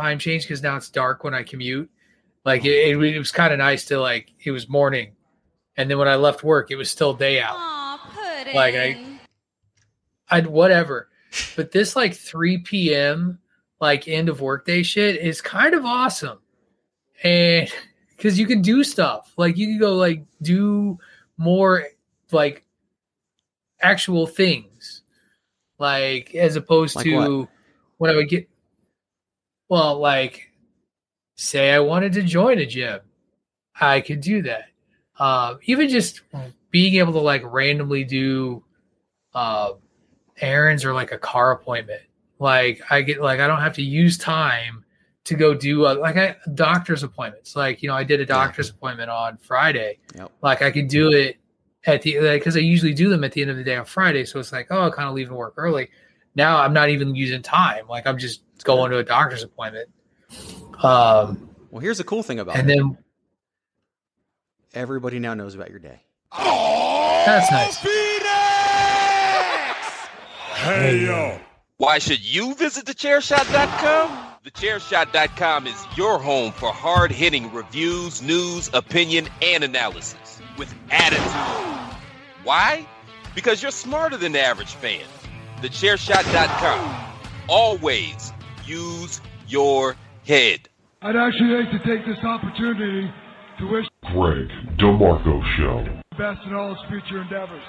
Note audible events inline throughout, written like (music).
time change because now it's dark when I commute. Like it, it, it was kind of nice to like it was morning, and then when I left work, it was still day out. Aw, pudding. Like, I- I'd whatever. But this like 3 p.m. like end of workday shit is kind of awesome. And (laughs) because you can do stuff. Like you can go like do more like actual things. Like as opposed Like to what? when I would get well, like say I wanted to join a gym. I could do that. Uh, even just being able to like randomly do uh, errands or like a car appointment. Like I get like I don't have to use time to go do uh, like I, doctor's appointments. Like you know I did a doctor's appointment on Friday. Yep. Like I could do it at the because I usually do them at the end of the day on Friday. So it's like oh I kind of leaving work early. Now I'm not even using time. Like I'm just going to a doctor's appointment. Um, Well, here's the cool thing about and it. then Everybody now knows about your day. that's nice. Hey yo. Why should you visit thechairshot.com? Thechairshot.com is your home for hard hitting reviews, news, opinion, and analysis with attitude. Why? Because you're smarter than the average fan. Thechairshot.com. Always use your head. I'd actually like to take this opportunity to wish Greg DeMarco Show. the best in all his future endeavors.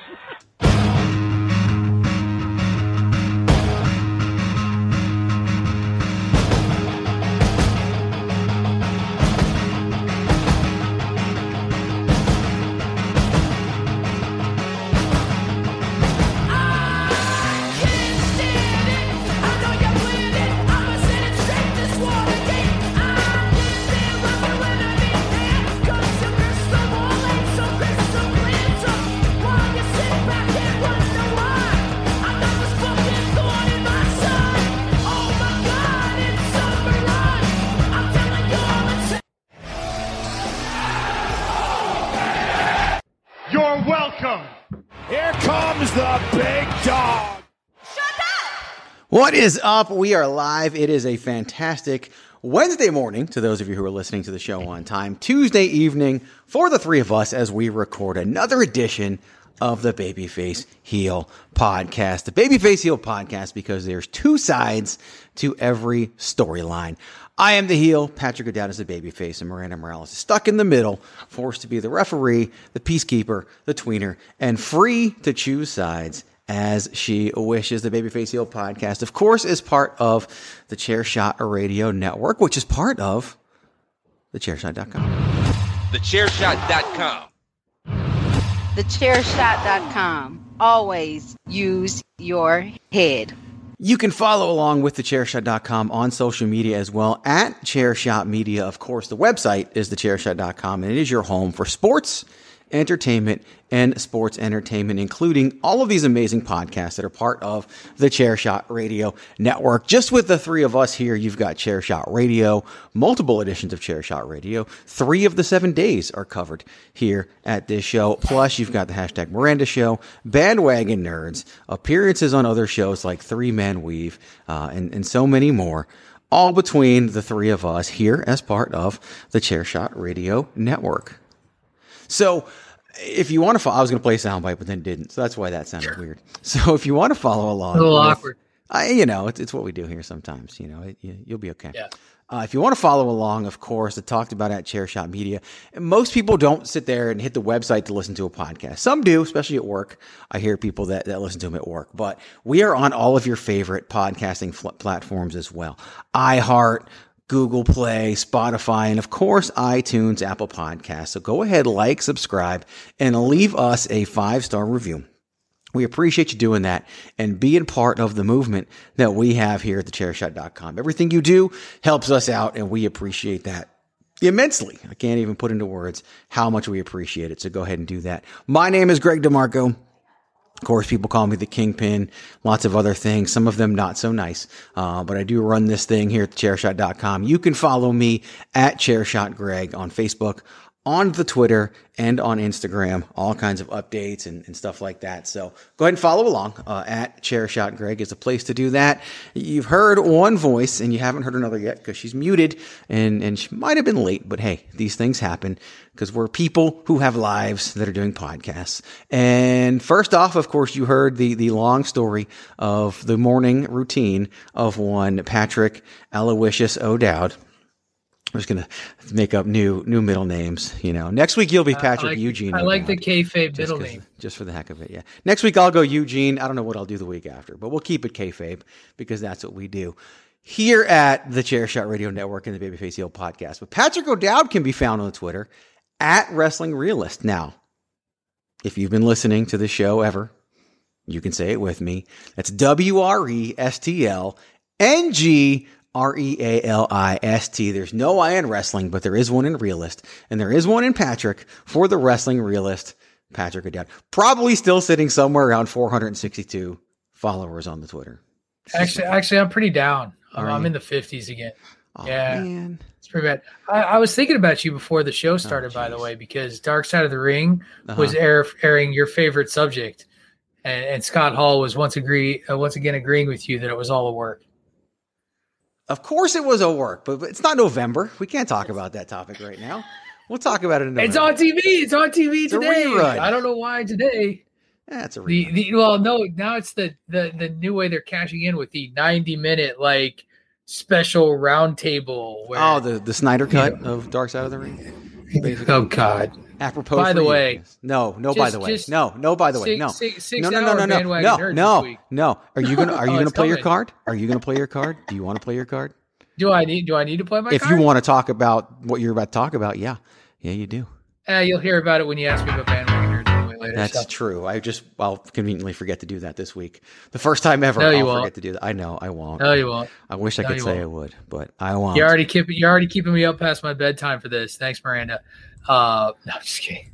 What is up? We are live. It is a fantastic Wednesday morning to those of you who are listening to the show on time. Tuesday evening for the three of us as we record another edition of the Babyface Heel podcast. The Babyface Heel podcast because there's two sides to every storyline. I am the heel. Patrick O'Dowd is the babyface, and Miranda Morales is stuck in the middle, forced to be the referee, the peacekeeper, the tweener, and free to choose sides as she wishes. The Babyface Heel podcast, of course, is part of the Chairshot Radio Network, which is part of thechairshot.com. Thechairshot.com. Thechairshot.com. Always use your head. You can follow along with thechairshot.com on social media as well at Chairshot Media. Of course, the website is thechairshot.com and it is your home for sports, entertainment, and sports entertainment, including all of these amazing podcasts that are part of the Chairshot Radio Network. Just with the three of us here, you've got Chairshot Radio, multiple editions of Chairshot Radio. Three of the seven days are covered here at this show. Plus, you've got the hashtag Miranda Show, Bandwagon Nerds, appearances on other shows like Three Man Weave, uh, and, and so many more. All between the three of us here as part of the Chairshot Radio Network. So, if you want to follow, I was going to play a soundbite, but then didn't. So that's why that sounded weird. (laughs) So if you want to follow along, A little with- awkward. I, you know, it's, it's what we do here sometimes. You know, it, you, you'll be okay. Yeah. Uh, if you want to follow along, of course, I talked about at Chairshot Media. Most people don't sit there and hit the website to listen to a podcast. Some do, especially at work. I hear people that, that listen to them at work. But we are on all of your favorite podcasting fl- platforms as well. iHeart, Google Play, Spotify, and of course, iTunes, Apple Podcasts. So go ahead, like, subscribe, and leave us a five star review. We appreciate you doing that and being part of the movement that we have here at thechairshot.com. Everything you do helps us out and we appreciate that immensely. I can't even put into words how much we appreciate it. So go ahead and do that. My name is Greg DeMarco. Of course, people call me the Kingpin, lots of other things, some of them not so nice. Uh, but I do run this thing here at thechairshot.com. You can follow me at ChairshotGreg on Facebook, on the Twitter and on Instagram, all kinds of updates and, and stuff like that. So go ahead and follow along uh, at Chairshot Greg is a place to do that. You've heard one voice and you haven't heard another yet because she's muted and, and she might have been late, but hey, these things happen because we're people who have lives that are doing podcasts. And first off, of course, you heard the, the long story of the morning routine of one Patrick Aloysius O'Dowd. I'm just gonna make up new new middle names. You know, next week you'll be Patrick I like, Eugene. I like the kayfabe just middle name. just for the heck of it. Yeah. Next week I'll go Eugene. I don't know what I'll do the week after, but we'll keep it kayfabe because that's what we do here at the Chairshot Radio Network and the Babyface Heel Podcast. But Patrick O'Dowd can be found on Twitter at Wrestling Realist. Now, if you've been listening to the show ever, you can say it with me. That's W R E S T L N G R E A L I S T. There's no I in wrestling, but there is one in realist, and there is one in Patrick for the wrestling realist, Patrick O'Dowd. Probably still sitting somewhere around 462 followers on the Twitter. Actually, actually, I'm pretty down. I'm, Are I'm you? in the 50s again. Oh, Yeah. man. It's pretty bad. I, I was thinking about you before the show started, by the Oh, way, because Dark Side of the Ring Uh-huh. was air, airing your favorite subject, and, and Scott Hall was once agree uh, once again agreeing with you that it was all a work. Of course it was a work, but, it's not November. We can't talk about that topic right now. We'll talk about it in November. It's on TV. It's on TV It's today. I don't know why today. That's a The, the well, no, now it's the, the the new way they're cashing in with the 90 minute like special roundtable. Oh, the, the Snyder cut Yeah. of Dark Side of the Ring? basically. (laughs) oh God, Apropos. By the you, way, yes. no, no. by the way, just no, no. By the way, no, six, six no, no, no, no, no, no, no, no. Are you gonna Are you Oh, gonna play your card? Are you gonna play your card? Do you want to play your card? Do I need Do I need to play my? if card? you want to talk about what you're about to talk about, yeah, yeah, you do. Uh, you'll hear about it when you ask me about bandwagon nerds anyway later. That's so. true. I just I'll conveniently forget to do that this week. The first time ever, No, you I'll won't. forget to do that. I know I won't. No, you won't. I wish I No, could say won't. I would, but I won't. You're already keeping You're already keeping me up past my bedtime for this. Thanks, Miranda. Uh, (laughs) no, I'm just kidding.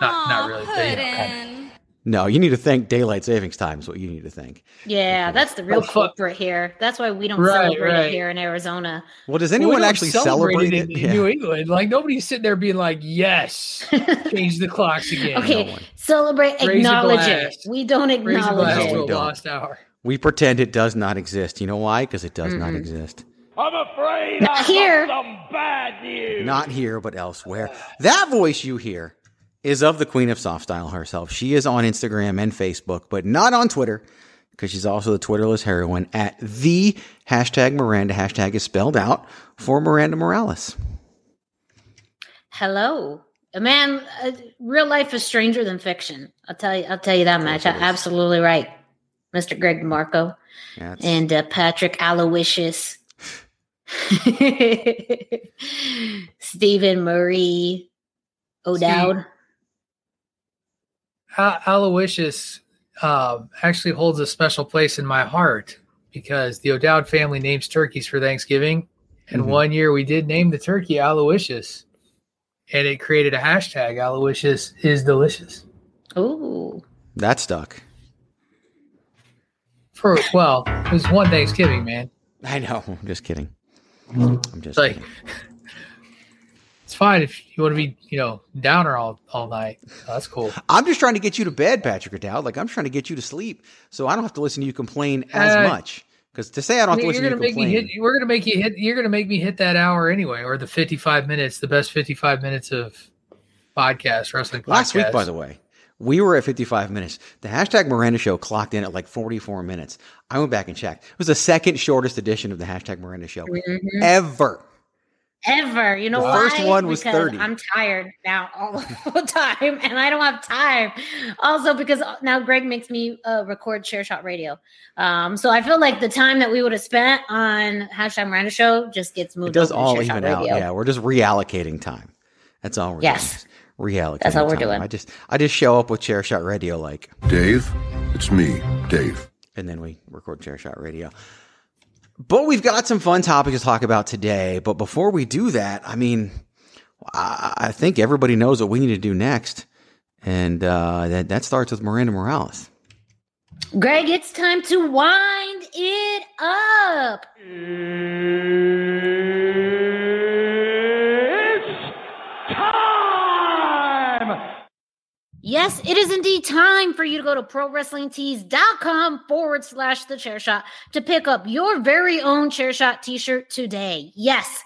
Not not really. but, you know, kind of. no, you need to thank daylight savings time. Is what you need to think. Yeah, that's the real Oh, fuck. culprit here. That's why we don't Right, celebrate right. it here in Arizona. Well, does anyone don't actually celebrate it? in, in Yeah. New England? Like nobody's sitting there being like, "Yes, (laughs) change the clocks again." Okay, no celebrate, Raise acknowledge it. We don't raise a acknowledge glass No, we don't. lost hour. We pretend it does not exist. You know why? Because it does not exist. I'm afraid Not I've here. got some bad news. Not here, but elsewhere. That voice you hear is of the Queen of Soft Style herself. She is on Instagram and Facebook, but not on Twitter because she's also the Twitterless heroine at the hashtag Miranda. Hashtag is spelled out for Miranda Morales. Hello, man. Uh, real life is stranger than fiction. I'll tell you. I'll tell you that much. Absolutely right, Mr. Greg DeMarco That's, and uh, Patrick Aloysius, (laughs) Stephen Murray O'Dowd. Al- Aloysius um, actually holds a special place in my heart because the O'Dowd family names turkeys for Thanksgiving, and Mhm. one year we did name the turkey Aloysius, and it created a hashtag Aloysius is delicious. Ooh. that stuck. For well, it was one Thanksgiving, man. I know. I'm (laughs) just kidding. I'm just It's like kidding. (laughs) it's fine if you want to be, you know, downer all all night. Oh, that's cool. I'm just trying to get you to bed, Patrick O'Dowd. Like I'm trying to get you to sleep, so I don't have to listen to you complain as Uh, much. Because to say I don't have to listen to you make me complain, hit. We're gonna make you hit. You're gonna make me hit that hour anyway, or the 55 minutes, the best 55 minutes of podcast wrestling. Podcast. Last week, by the way, we were at 55 minutes. The hashtag Miranda show clocked in at like 44 minutes. I went back and checked. It was the second shortest edition of the hashtag Miranda show Mhm. ever. Ever. You know The why? first one was because 30. I'm tired now all the (laughs) time and I don't have time. Also because now Greg makes me uh, record chair shot radio. Um, so I feel like the time that we would have spent on hashtag Miranda show just gets moved. It does all even out. Radio. Yeah, we're just reallocating time. That's all we're Yes. doing. Reallocating. That's all we're time. doing. I just I just show up with Chair Shot Radio like, Dave, it's me, Dave. and then we record Chair Shot Radio. But we've got some fun topics to talk about today. But before we do that, I mean, I, I think everybody knows what we need to do next, and uh, that that starts with Miranda Morales. Greg, it's time to wind it up. It's Yes, it is indeed time for you to go to prowrestlingtees.com forward slash the chair shot to pick up your very own chair shot t shirt today. Yes,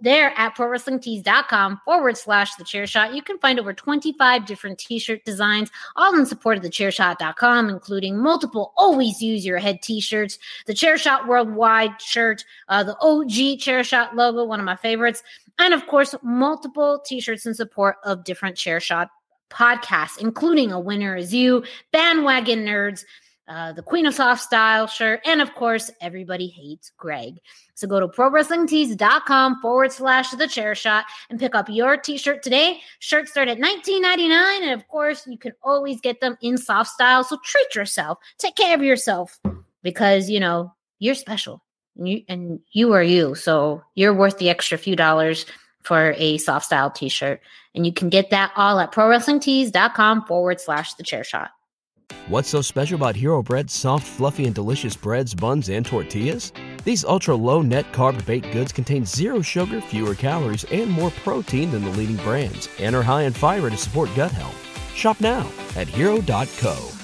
there at prowrestlingtees.com forward slash the chair shot. You can find over 25 different t shirt designs, all in support of the chair chairshot.com, including multiple always use your head t shirts, the chair shot worldwide shirt, uh, the OG chair shot logo, one of my favorites, and of course, multiple t shirts in support of different chair shot podcasts, including A Winner Is You, Bandwagon Nerds, uh, the Queen of Soft Style shirt, and of course, Everybody Hates Greg. So go to prowrestlingtees.com forward slash the chair shot and pick up your t shirt today. Shirts start at $19.99. And of course, you can always get them in soft style. So treat yourself, take care of yourself because, you know, you're special you, and you are you. So you're worth the extra few dollars for a soft style t shirt. And you can get that all at prowrestlingtees.com forward slash the chair shot. What's so special about Hero Bread's soft, fluffy, and delicious breads, buns, and tortillas? These ultra low net carb baked goods contain zero sugar, fewer calories, and more protein than the leading brands, and are high in fiber to support gut health. Shop now at hero.co.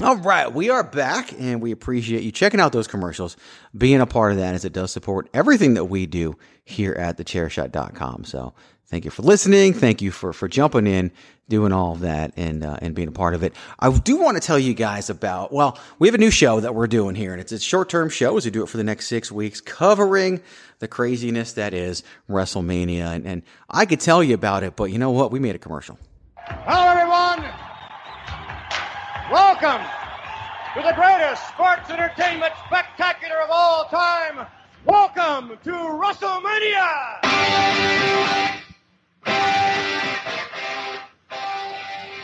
All right, we are back and we appreciate you checking out those commercials, being a part of that as it does support everything that we do here at the thechairshot.com. So thank you for listening. Thank you for, for jumping in, doing all of that and, uh, and being a part of it. I do want to tell you guys about, well, we have a new show that we're doing here and it's a short term show as we do it for the next six weeks covering the craziness that is WrestleMania. And, and I could tell you about it, but you know what? We made a commercial. Hello, everyone. Welcome to the greatest sports entertainment spectacular of all time. Welcome to WrestleMania.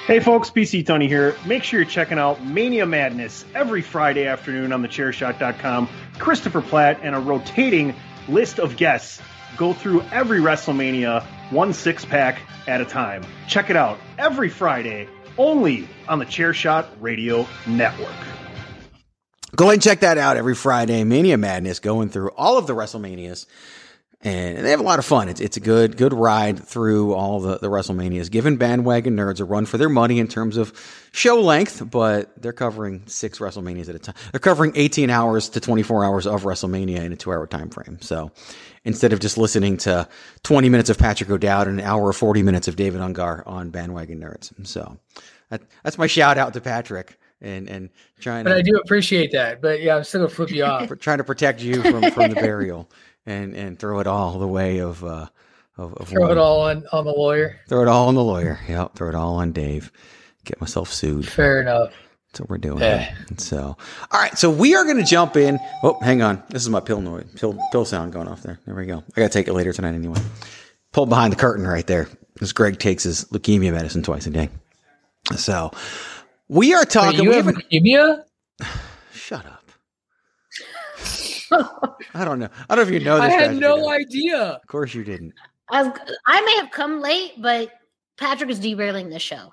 Hey folks, PC Tony here. Make sure you're checking out Mania Madness every Friday afternoon on thechairshot.com. Christopher Platt and a rotating list of guests go through every WrestleMania one six pack at a time. Check it out every Friday only on the Chairshot Radio Network. Go ahead and check that out every Friday. Mania Madness going through all of the WrestleManias. And they have a lot of fun. It's, it's a good, good ride through all the, the WrestleManias, giving bandwagon nerds a run for their money in terms of show length, but they're covering six WrestleManias at a time. They're covering 18 hours to 24 hours of WrestleMania in a two hour time frame. So instead of just listening to 20 minutes of Patrick O'Dowd and an hour or 40 minutes of David Ungar on bandwagon nerds. So that, that's my shout out to Patrick and and trying But to I do appreciate that. But yeah, I'm still gonna flip you off. (laughs) trying to protect you from from the burial and and throw it all the way of uh of, of Throw one. it all on, on the lawyer. throw it all on the lawyer yep throw it all on dave get myself sued Fair enough. That's what we're doing. Yeah. And so all right so we are going to jump in. Oh hang on. This is my pill noise pill pill sound going off there. There we go. I gotta take it later tonight anyway. Pull behind the curtain right there. Because greg takes his leukemia medicine twice a day. So we are Wait, talking you we have leukemia? (sighs) shut up. I don't know. I don't know if you know (laughs) this I had no idea. of course you didn't. I, was, I may have come late, but Patrick is derailing the show.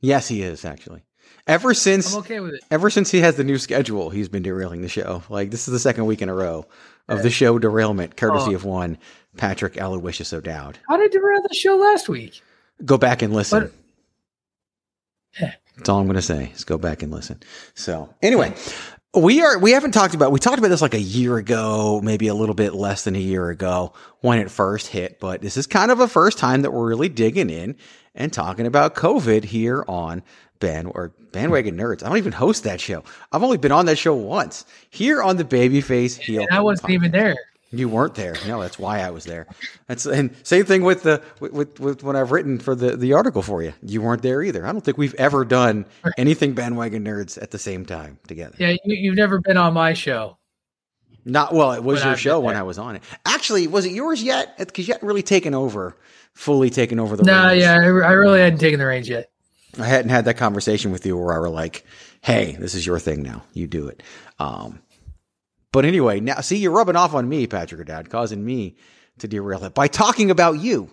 Yes, he is actually. Ever since I'm okay with it. ever since he has the new schedule, he's been derailing the show. Like this is the second week in a row of the show derailment, courtesy Oh. of one Patrick Aloysius O'Dowd. How did derail the show last week? Go back and listen. What- eh. That's all I'm going to say. Is go back and listen. So anyway, we are we haven't talked about we talked about this like a year ago, maybe a little bit less than a year ago when it first hit. But this is kind of a first time that we're really digging in and talking about COVID here on band or bandwagon nerds. I don't even host that show. I've only been on that show once here on the Babyface Heel. And I wasn't even there. You weren't there. No, that's why I was there. That's and same thing with the with, with, what I've written for the the article for you. You weren't there either. I don't think we've ever done anything bandwagon nerds at the same time together. Yeah, you, you've never been on my show. Not well. It was When your I've show when. I was on it. Actually, was it yours yet? Because you hadn't really taken over, fully taken over the. No, reins. yeah, I, I really hadn't taken the reins yet. I hadn't had that conversation with you where I were like, "Hey, this is your thing now. You do it." Um, but anyway, now see, you're rubbing off on me, Patrick O'Dowd, causing me to derail it by talking about you.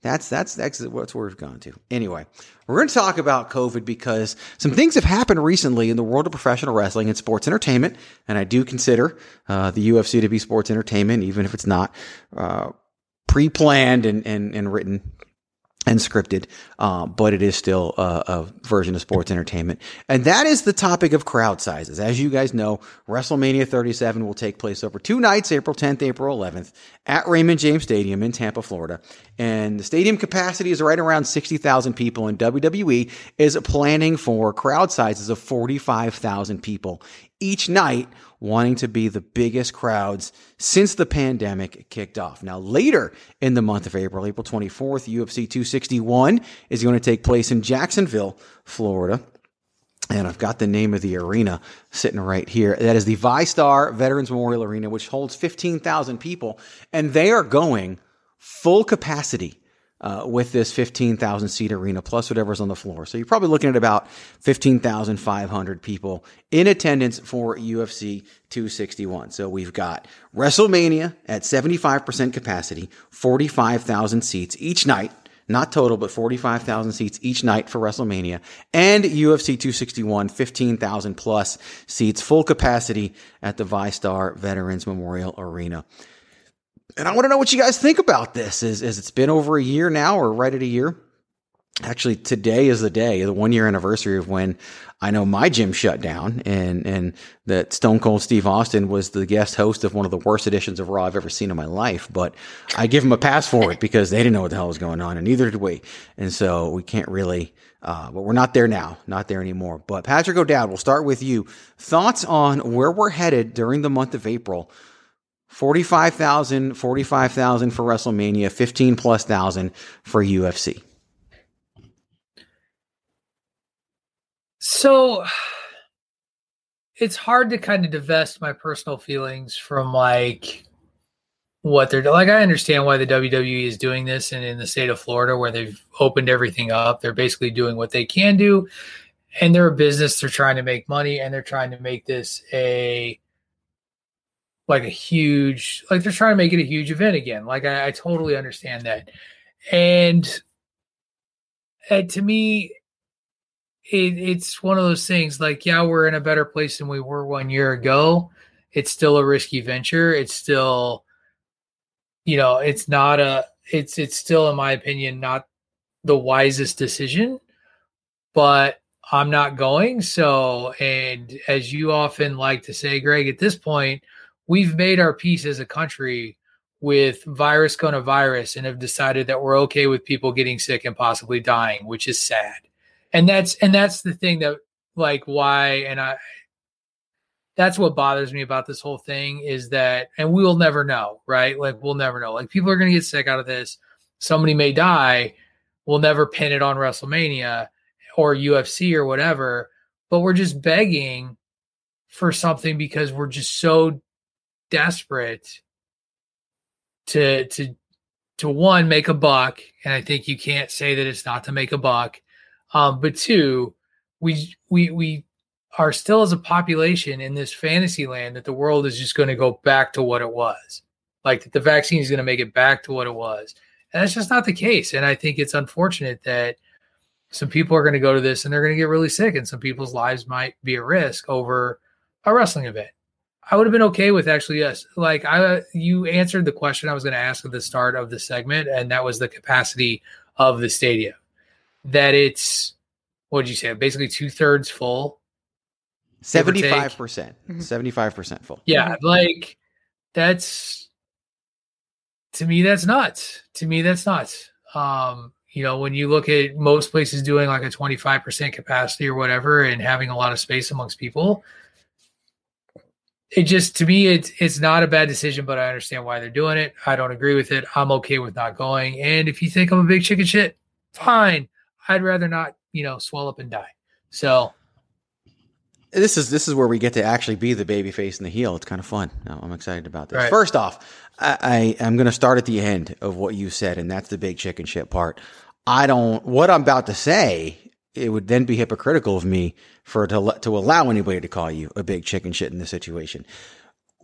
That's that's that's what we've gone to. Anyway, we're going to talk about COVID because some things have happened recently in the world of professional wrestling and sports entertainment, and I do consider uh, the UFC to be sports entertainment, even if it's not uh, pre-planned and, and and written and scripted, uh, but it is still a, a, version of sports entertainment. And that is the topic of crowd sizes. As you guys know, WrestleMania 37 will take place over two nights, April 10th, April 11th, at Raymond James Stadium in Tampa, Florida. And the stadium capacity is right around 60,000 people, and WWE is planning for crowd sizes of 45,000 people each night wanting to be the biggest crowds since the pandemic kicked off. Now, later in the month of April, April 24th, UFC 261 is going to take place in Jacksonville, Florida. And I've got the name of the arena sitting right here. That is the VyStar Veterans Memorial Arena, which holds 15,000 people. And they are going full capacity uh, with this 15,000 seat arena plus whatever's on the floor. So you're probably looking at about 15,500 people in attendance for UFC 261. So we've got WrestleMania at 75% capacity, 45,000 seats each night. Not total, but 45,000 seats each night for WrestleMania and UFC 261, 15,000 plus seats, full capacity at the VyStar Veterans Memorial Arena. And I want to know what you guys think about this. Is, is it's been over a year now or right at a year? Actually, today is the day, the one year anniversary of when I know my gym shut down and, and that Stone Cold Steve Austin was the guest host of one of the worst editions of Raw I've ever seen in my life. But I give him a pass for it because they didn't know what the hell was going on and neither did we. And so we can't really, uh, but we're not there now, not there anymore. But Patrick O'Dowd, we'll start with you. Thoughts on where we're headed during the month of April 45,000, 45,000 for WrestleMania, 15 plus thousand for UFC. So it's hard to kind of divest my personal feelings from like what they're like. I understand why the WWE is doing this, and in the state of Florida, where they've opened everything up, they're basically doing what they can do, and they're a business. They're trying to make money, and they're trying to make this a like a huge like they're trying to make it a huge event again. Like i, I totally understand that. And, and to me it, it's one of those things like yeah we're in a better place than we were one year ago. It's still a risky venture. It's still you know it's not a it's it's still in my opinion not the wisest decision but i'm not going. So and as you often like to say greg at this point we've made our peace as a country with virus coronavirus and have decided that we're okay with people getting sick and possibly dying, which is sad. And that's and that's the thing that like why and I that's what bothers me about this whole thing is that and we will never know, right? Like we'll never know. Like people are going to get sick out of this. Somebody may die. We'll never pin it on WrestleMania or UFC or whatever, but we're just begging for something because we're just so desperate to to to one make a buck, and I think you can't say that it's not to make a buck. Um, but two, we we we are still as a population in this fantasy land that the world is just going to go back to what it was. Like that the vaccine is going to make it back to what it was. And that's just not the case. And I think it's unfortunate that some people are going to go to this and they're going to get really sick and some people's lives might be at risk over a wrestling event. I would have been okay with actually yes. Like I, you answered the question I was going to ask at the start of the segment, and that was the capacity of the stadium. That it's what did you say? Basically two thirds full. Seventy five percent. Mm-hmm. Seventy five percent full. Yeah, like that's to me that's nuts. To me that's nuts. Um, you know, when you look at most places doing like a 25% capacity or whatever and having a lot of space amongst people, it just to me it's it's not a bad decision, but I understand why they're doing it. I don't agree with it. I'm okay with not going. And if you think I'm a big chicken shit, fine. I'd rather not, you know, swell up and die. So this is this is where we get to actually be the baby face and the heel. It's kind of fun. I'm excited about this. Right. First off, I, I am going to start at the end of what you said, and that's the big chicken shit part. I don't. What I'm about to say it would then be hypocritical of me for to to allow anybody to call you a big chicken shit in this situation.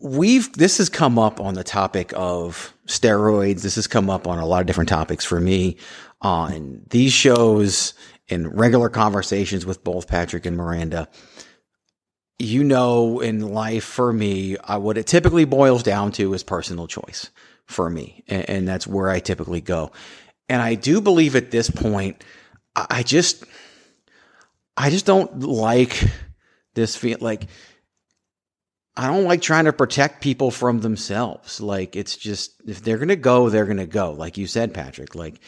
we've this has come up on the topic of steroids. This has come up on a lot of different topics for me on these shows in regular conversations with both Patrick and Miranda. You know, in life for me, I, what it typically boils down to is personal choice for me, and, and that's where I typically go. And I do believe at this point, I, I just, I just don't like this feel like I don't like trying to protect people from themselves. Like it's just if they're going to go, they're going to go. Like you said, Patrick, like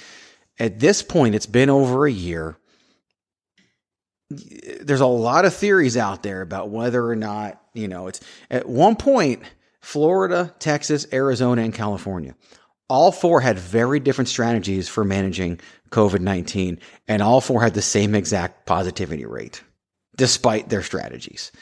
at this point it's been over a year. There's a lot of theories out there about whether or not, you know, it's at one point Florida, Texas, Arizona, and California. All four had very different strategies for managing COVID 19, and all four had the same exact positivity rate, despite their strategies.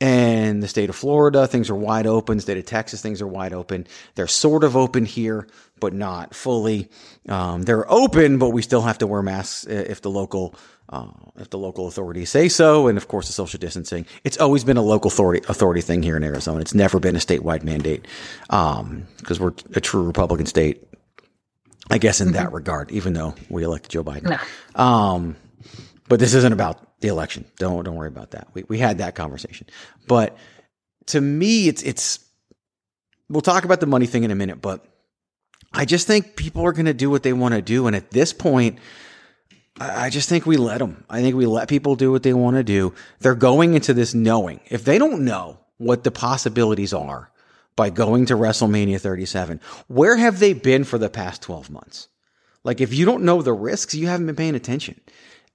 And the state of Florida, things are wide open. State of Texas, things are wide open. They're sort of open here, but not fully. Um, they're open, but we still have to wear masks if the local uh, if the local authorities say so, and of course the social distancing. It's always been a local authority authority thing here in Arizona. It's never been a statewide mandate because um, we're a true Republican state. I guess in mm-hmm. that regard, even though we elected Joe Biden. No. Um, but this isn't about the election. Don't don't worry about that. We we had that conversation. But to me, it's it's. We'll talk about the money thing in a minute, but I just think people are going to do what they want to do, and at this point, I just think we let them. I think we let people do what they want to do. They're going into this knowing if they don't know what the possibilities are by going to WrestleMania 37, where have they been for the past 12 months? Like if you don't know the risks, you haven't been paying attention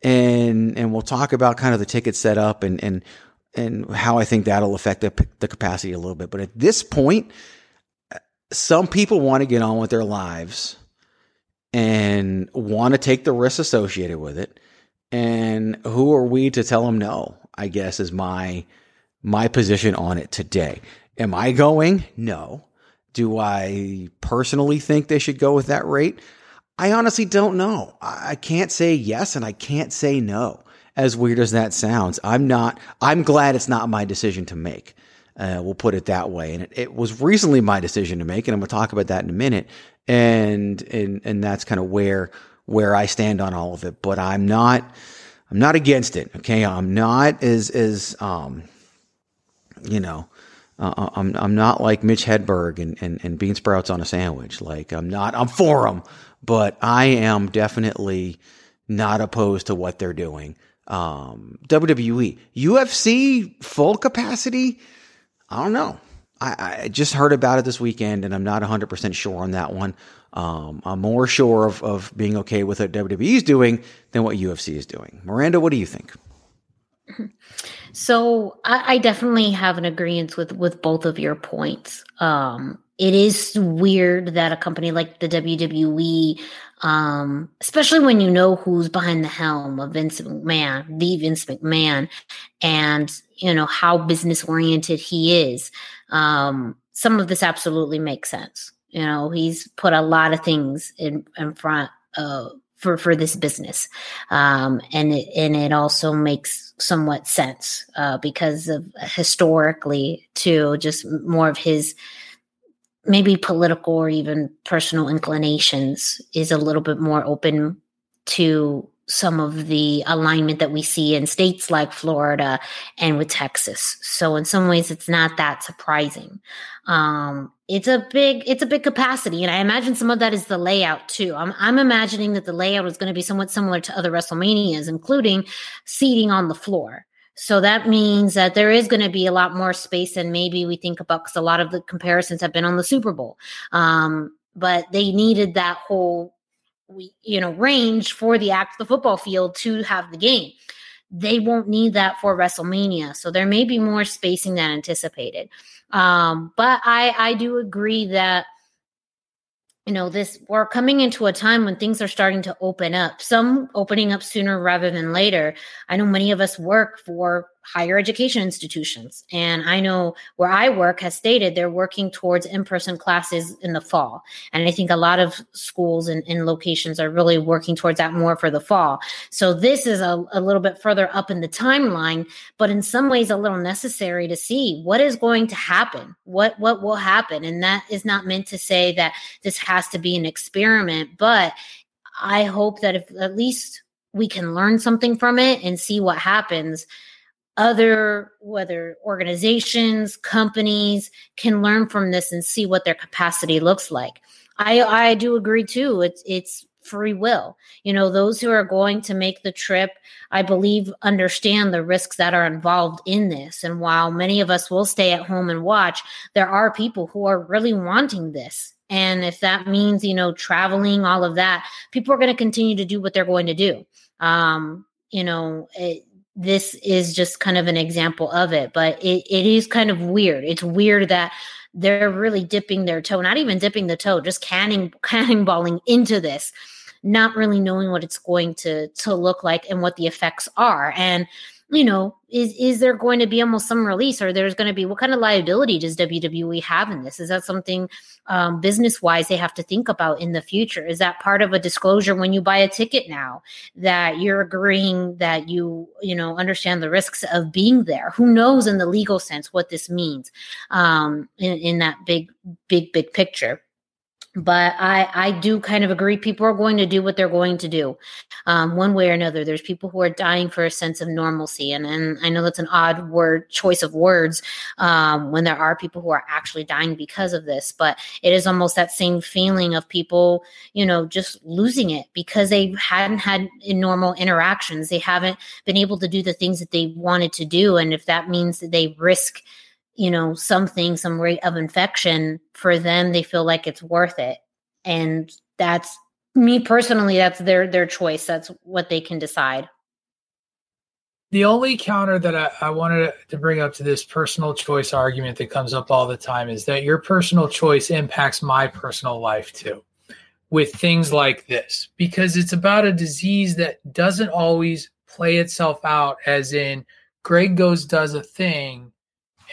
and and we'll talk about kind of the ticket setup and and and how I think that'll affect the, the capacity a little bit. But at this point, some people want to get on with their lives and want to take the risks associated with it. And who are we to tell them no? I guess is my my position on it today. Am I going? No. Do I personally think they should go with that rate? I honestly don't know. I can't say yes and I can't say no. As weird as that sounds, I'm not, I'm glad it's not my decision to make. Uh, we'll put it that way. And it, it, was recently my decision to make, and I'm going to talk about that in a minute. And, and, and that's kind of where, where I stand on all of it. But I'm not, I'm not against it. Okay. I'm not as, as, um, you know, uh, uh I'm, I'm not like Mitch Hedberg and, and, and bean sprouts on a sandwich. Like I'm not, I'm for them but I am definitely not opposed to what they're doing. Um, WWE, UFC full capacity. I don't know. I, I, just heard about it this weekend and I'm not 100% sure on that one. Um, I'm more sure of, of being okay with what WWE is doing than what UFC is doing. Miranda, what do you think? (laughs) So I, I definitely have an agreement with with both of your points. Um, it is weird that a company like the WWE, um, especially when you know who's behind the helm of Vince McMahon, the Vince McMahon, and you know how business oriented he is. Um, some of this absolutely makes sense. You know, he's put a lot of things in in front of for for this business, um, and it and it also makes somewhat sense uh, because of historically too, just more of his maybe political or even personal inclinations is a little bit more open to some of the alignment that we see in states like Florida and with Texas. So in some ways it's not that surprising. Um, it's a big it's a big capacity and I imagine some of that is the layout too. I'm I'm imagining that the layout is going to be somewhat similar to other WrestleManias including seating on the floor. So that means that there is going to be a lot more space than maybe we think about because a lot of the comparisons have been on the Super Bowl. Um, but they needed that whole, we you know, range for the act, the football field to have the game. They won't need that for WrestleMania, so there may be more spacing than anticipated. Um, but I I do agree that you know this we're coming into a time when things are starting to open up some opening up sooner rather than later i know many of us work for higher education institutions. And I know where I work has stated they're working towards in person classes in the fall. And I think a lot of schools and, and, locations are really working towards that more for the fall. So this is a, a little bit further up in the timeline, but in some ways a little necessary to see what is going to happen, what, what will happen. And that is not meant to say that this has to be an experiment, but I hope that if at least we can learn something from it and see what happens other whether organizations companies can learn from this and see what their capacity looks like. I i do agree too. It's it's free will. You know those who are going to make the trip i believe understand the risks that are involved in this. And while many of us will stay at home and watch there are people who are really wanting this. And if that means you know traveling all of that people are going to continue to do what they're going to do. Um you know it, this is just kind of an example of it but it, it is kind of weird. It's weird that they're really dipping their toe not even dipping the toe just canning (laughs) cannonballing into this not really knowing what it's going to to look like and what the effects are. And you know, is is there going to be almost some release, or there's going to be what kind of liability does WWE have in this? Is that something um, business wise they have to think about in the future? Is that part of a disclosure when you buy a ticket now that you're agreeing that you you know understand the risks of being there? Who knows in the legal sense what this means um, in, in that big big big picture? But I I do kind of agree. People are going to do what they're going to do, um, one way or another. There's people who are dying for a sense of normalcy, and and I know that's an odd word choice of words um, when there are people who are actually dying because of this. But it is almost that same feeling of people, you know, just losing it because they hadn't had normal interactions. They haven't been able to do the things that they wanted to do, and if that means that they risk you know something some rate of infection for them they feel like it's worth it. And that's me personally that's their their choice. That's what they can decide. The only counter that I, I, wanted to bring up to this personal choice argument that comes up all the time is that your personal choice impacts my personal life too with things like this. Because it's about a disease that doesn't always play itself out as in greg goes does a thing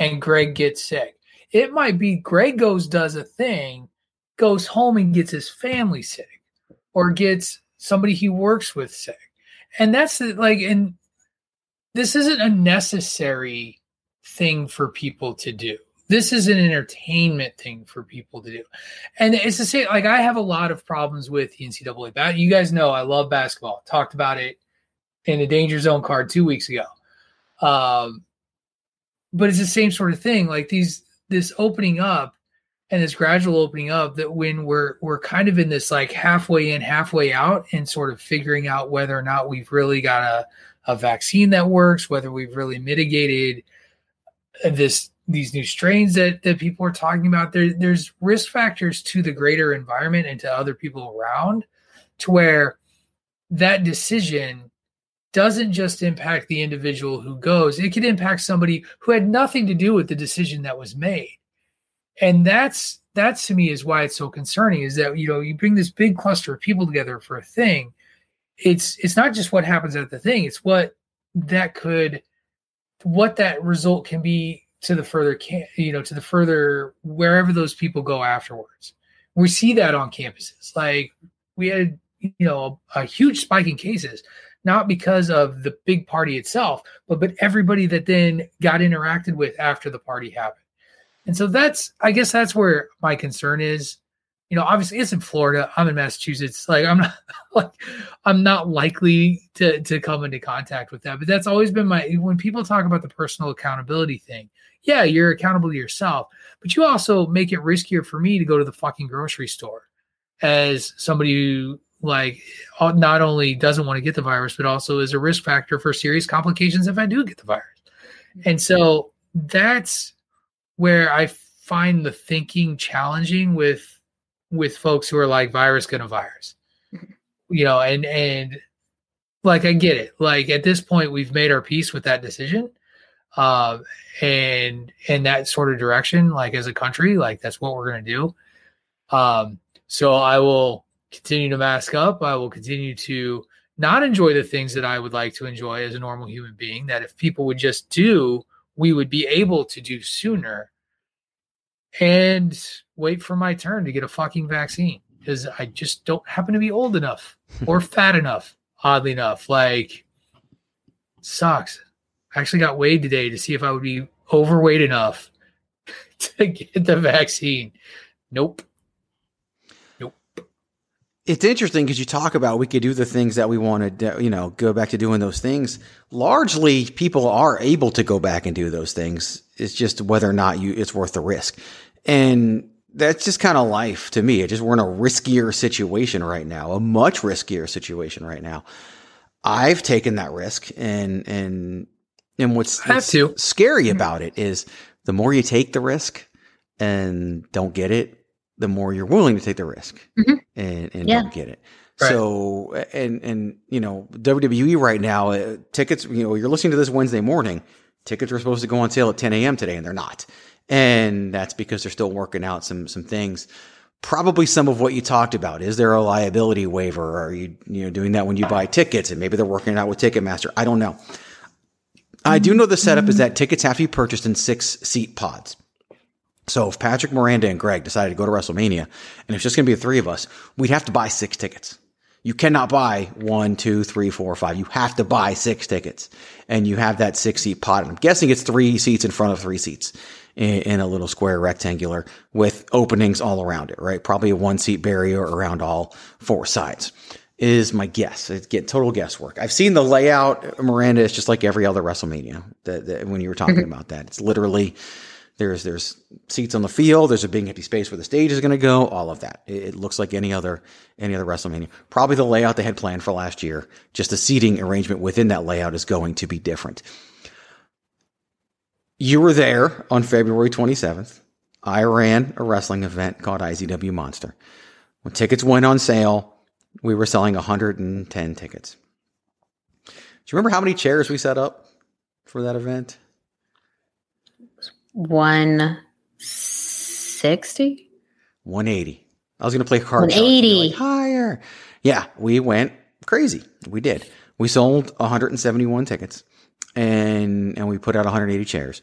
and Greg gets sick. It might be Greg goes, does a thing, goes home and gets his family sick or gets somebody he works with sick. And that's like, and this isn't a necessary thing for people to do. This is an entertainment thing for people to do. And it's the same, like, I have a lot of problems with the NCAA. You guys know I love basketball. Talked about it in the Danger Zone card two weeks ago. Um, but it's the same sort of thing like these this opening up and this gradual opening up that when we're we're kind of in this like halfway in halfway out and sort of figuring out whether or not we've really got a, a vaccine that works whether we've really mitigated this these new strains that that people are talking about there there's risk factors to the greater environment and to other people around to where that decision doesn't just impact the individual who goes, it could impact somebody who had nothing to do with the decision that was made. And that's that's to me is why it's so concerning is that you know you bring this big cluster of people together for a thing. It's it's not just what happens at the thing it's what that could what that result can be to the further can you know to the further wherever those people go afterwards. We see that on campuses. Like we had you know a, a huge spike in cases not because of the big party itself, but but everybody that then got interacted with after the party happened. And so that's I guess that's where my concern is. You know, obviously it's in Florida. I'm in Massachusetts. Like I'm not (laughs) like I'm not likely to to come into contact with that. But that's always been my when people talk about the personal accountability thing. Yeah, you're accountable to yourself, but you also make it riskier for me to go to the fucking grocery store as somebody who like not only doesn't want to get the virus, but also is a risk factor for serious complications if I do get the virus. And so that's where I find the thinking challenging with with folks who are like virus gonna virus. You know, and and like I get it. Like at this point we've made our peace with that decision. Uh, and in that sort of direction, like as a country, like that's what we're gonna do. Um, so I will continue to mask up. I will continue to not enjoy the things that I would like to enjoy as a normal human being that if people would just do, we would be able to do sooner and wait for my turn to get a fucking vaccine because I just don't happen to be old enough (laughs) or fat enough, oddly enough. Like, sucks. I actually got weighed today to see if I would be overweight enough (laughs) to get the vaccine. Nope. It's interesting because you talk about we could do the things that we want to, you know, go back to doing those things. Largely, people are able to go back and do those things. It's just whether or not you it's worth the risk, and that's just kind of life to me. It just we're in a riskier situation right now, a much riskier situation right now. I've taken that risk, and and and what's, what's scary about it is the more you take the risk and don't get it, the more you're willing to take the risk Mhm. and, and Yeah. get it. Right. So, and, and, you know, WWE right now, uh, tickets, you know, you're listening to this Wednesday morning, tickets were supposed to go on sale at 10 a.m. today and they're not. And that's because they're still working out some, some things. Probably some of what you talked about. Is there a liability waiver? Are you, you know, doing that when you buy tickets and maybe they're working out with Ticketmaster? I don't know. I do know the setup is that tickets have to be purchased in six seat pods. So if Patrick Miranda and Greg decided to go to WrestleMania and it's just going to be the three of us, we'd have to buy six tickets. You cannot buy one, two, three, four, five. You have to buy six tickets and you have that six seat pod. I'm guessing it's three seats in front of three seats in, in a little square rectangular with openings all around it, right? Probably a one seat barrier around all four sides is my guess. It's get total guesswork. I've seen the layout. Miranda is just like every other WrestleMania that, that when you were talking mm-hmm. about that, it's literally there's there's seats on the field. There's a big empty space where the stage is going to go. All of that. It, it looks like any other any other WrestleMania. Probably the layout they had planned for last year. Just the seating arrangement within that layout is going to be different. You were there on February 27th. I ran a wrestling event called IZW Monster. When tickets went on sale, we were selling 110 tickets. Do you remember how many chairs we set up for that event? One sixty. 180. I was going to play card. 180. Like, Higher. Yeah, we went crazy. We did. We sold 171 tickets and and we put out 180 chairs.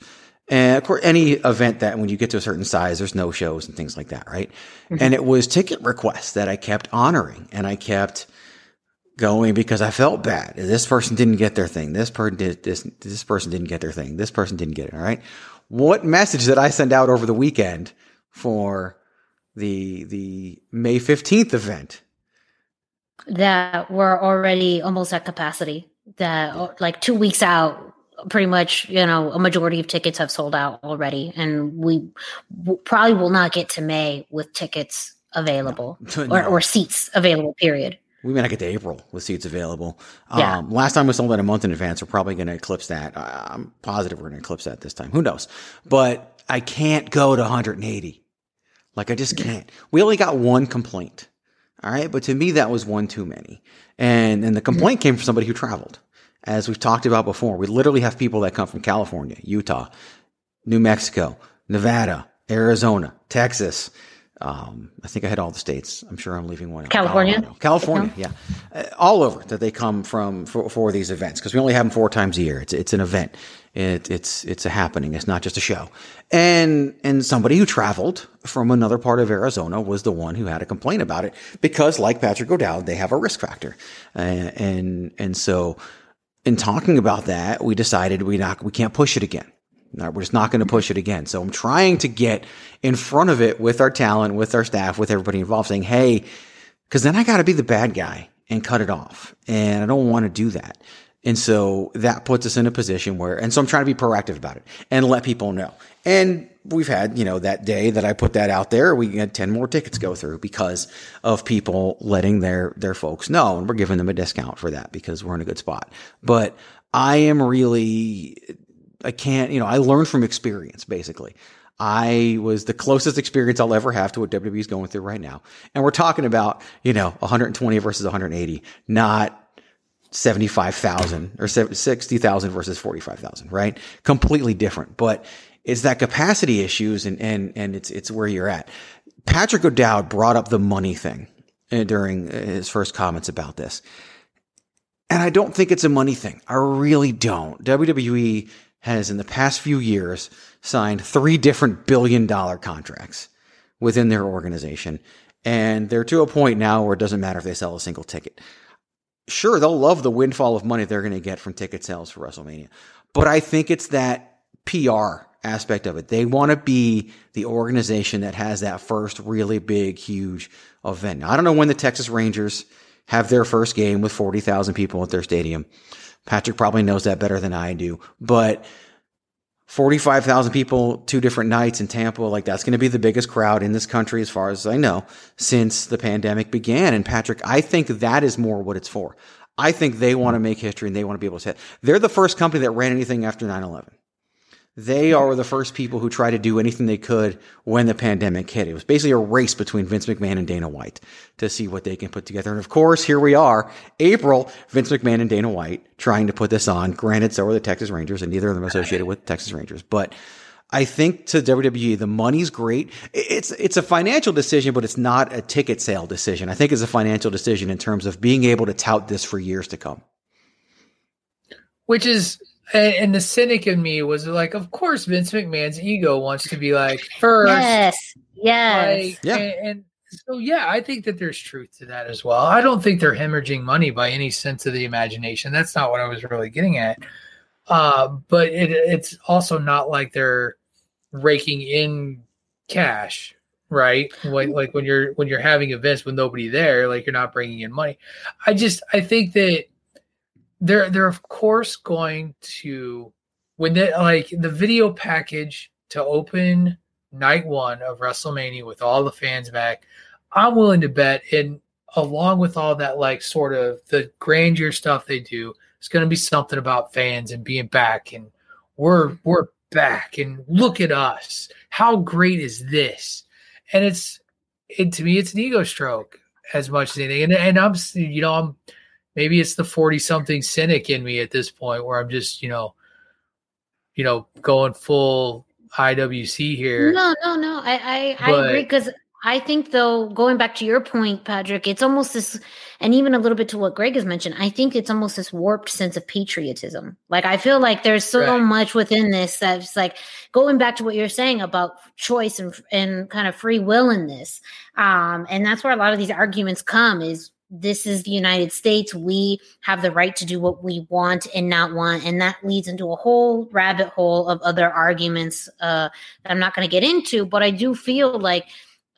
And of course, any event that when you get to a certain size, there's no shows and things like that, right? Mm-hmm. And it was ticket requests that I kept honoring and I kept going because I felt bad. This person didn't get their thing. This person did this. This person didn't get their thing. This person didn't get it. All right. What message did I send out over the weekend for the the May 15th event? that we're already almost at capacity. That like two weeks out, pretty much, you know, a majority of tickets have sold out already, and we w- probably will not get to May with tickets (laughs) available No. or, or seats available. Period. We may not get to April with seats available. Yeah. Um, last time we sold it a month in advance. We're probably going to eclipse that. I'm positive we're going to eclipse that this time. Who knows? But I can't go to 180. Like I just can't. We only got one complaint. All right. But to me, that was one too many. And, and the complaint came from somebody who traveled. As we've talked about before, we literally have people that come from California, Utah, New Mexico, Nevada, Arizona, Texas. Um, I think I had all the states. I'm sure I'm leaving one out. California? Colorado. California, yeah, uh, all over that they come from for, for these events because we only have them four times a year. It's it's an event. It, it's it's a happening. It's not just a show. And and somebody who traveled from another part of Arizona was the one who had a complaint about it because, like Patrick O'Dowd, they have a risk factor, uh, and and so in talking about that, we decided we not we can't push it again. We're just not going to push it again. So I'm trying to get in front of it with our talent, with our staff, with everybody involved, saying, "Hey," because then I got to be the bad guy and cut it off, and I don't want to do that. And so that puts us in a position where, and so I'm trying to be proactive about it and let people know. And we've had, you know, that day that I put that out there, we had 10 more tickets go through because of people letting their, their folks know. And we're giving them a discount for that because we're in a good spot. But I am really, I can't, you know, I learned from experience basically. I was the closest experience I'll ever have to what WWE is going through right now. And we're talking about, you know, 120 versus 180, not 75,000 or 60,000 versus 45,000, right? Completely different, but it's that capacity issues and, and, and it's, it's where you're at. Patrick O'Dowd brought up the money thing uh, during his first comments about this. And I don't think it's a money thing. I really don't. WWE has in the past few years signed three different billion dollar contracts within their organization. And they're to a point now where it doesn't matter if they sell a single ticket. Sure, they'll love the windfall of money they're going to get from ticket sales for WrestleMania. But I think it's that PR aspect of it. They want to be the organization that has that first really big, huge event. Now, I don't know when the Texas Rangers have their first game with 40,000 people at their stadium. Patrick probably knows that better than I do, but 45,000 people, two different nights in Tampa, like that's going to be the biggest crowd in this country, as far as I know, since the pandemic began. And Patrick, I think that is more what it's for. I think they want to make history and they want to be able to say it. They're the first company that ran anything after 9 11. They are the first people who tried to do anything they could when the pandemic hit. It was basically a race between Vince McMahon and Dana White to see what they can put together. And of course, here we are, April, Vince McMahon and Dana White trying to put this on. Granted, so are the Texas Rangers, and neither of them associated with Texas Rangers. But I think to WWE, the money's great. It's it's a financial decision, but it's not a ticket sale decision. I think it's a financial decision in terms of being able to tout this for years to come. Which is and, the cynic in me was like, of course, Vince McMahon's ego wants to be like first. Yes. Yes. Like, yeah. And, and, so, yeah, I think that there's truth to that as well. I don't think they're hemorrhaging money by any sense of the imagination. That's not what I was really getting at. Uh, but it, it's also not like they're raking in cash, right? Like, like when you're when you're having events with nobody there, like you're not bringing in money. I just I think that they're they're of course going to when they like the video package to open night one of WrestleMania with all the fans back. I'm willing to bet, and along with all that, like sort of the grandeur stuff they do, it's going to be something about fans and being back, and we're we're back, and look at us. How great is this? And it's it to me, it's an ego stroke as much as anything. And and I'm you know I'm maybe it's the 40 something cynic in me at this point where I'm just, you know, you know, going full IWC here. No, no, no. I I, but, I agree because I think though, going back to your point, Patrick, it's almost this and even a little bit to what Greg has mentioned, I think it's almost this warped sense of patriotism. Like I feel like there's so right. much within this that's like going back to what you're saying about choice and and kind of free will in this. Um, and that's where a lot of these arguments come is this is the United States. We have the right to do what we want and not want. And that leads into a whole rabbit hole of other arguments uh, that I'm not going to get into. But I do feel like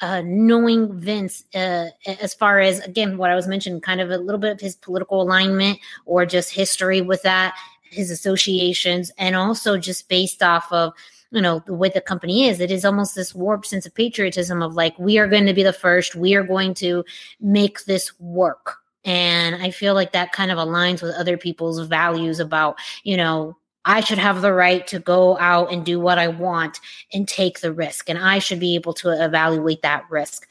uh, knowing Vince, uh, as far as, again, what I was mentioning, kind of a little bit of his political alignment or just history with that, his associations, and also just based off of you know the way the company is it is almost this warped sense of patriotism of like we are going to be the first we are going to make this work and i feel like that kind of aligns with other people's values about you know I should have the right to go out and do what I want and take the risk. And I should be able to evaluate that risk.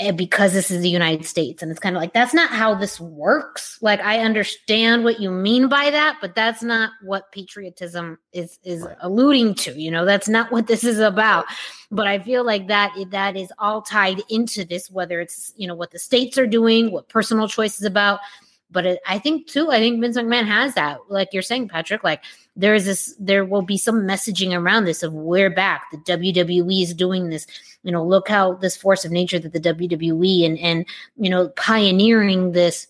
Eh, because this is the United States. And it's kind of like, that's not how this works. Like, I understand what you mean by that, but that's not what patriotism is, is right. alluding to. You know, that's not what this is about. But I feel like that, that is all tied into this, whether it's, you know, what the states are doing, what personal choice is about. But it, I think too, I think Vince McMahon has that. Like you're saying, Patrick, like there is this, there will be some messaging around this of we're back. The WWE is doing this you know look how this force of nature that the WWE and and you know pioneering this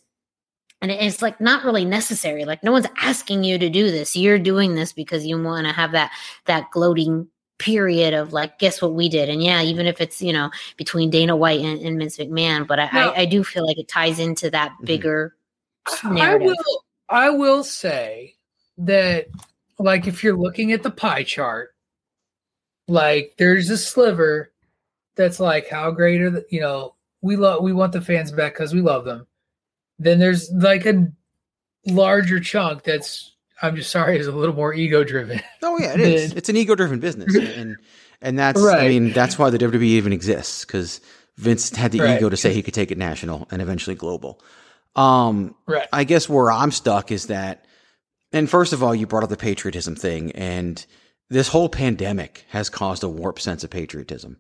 and it's like not really necessary like no one's asking you to do this you're doing this because you want to have that that gloating period of like guess what we did and yeah even if it's you know between dana white and, and vince mcmahon but I, now, I, I do feel like it ties into that mm-hmm. bigger mm-hmm. narrative. i will i will say that like if you're looking at the pie chart like there's a sliver that's like how great are the you know we love we want the fans back because we love them. Then there's like a larger chunk that's I'm just sorry is a little more ego driven. Oh yeah, it is. (laughs) It's an ego driven business, and and that's right. I mean that's why the WWE even exists because Vince had the right. ego to say he could take it national and eventually global. Um, right. I guess where I'm stuck is that, and first of all, you brought up the patriotism thing, and this whole pandemic has caused a warped sense of patriotism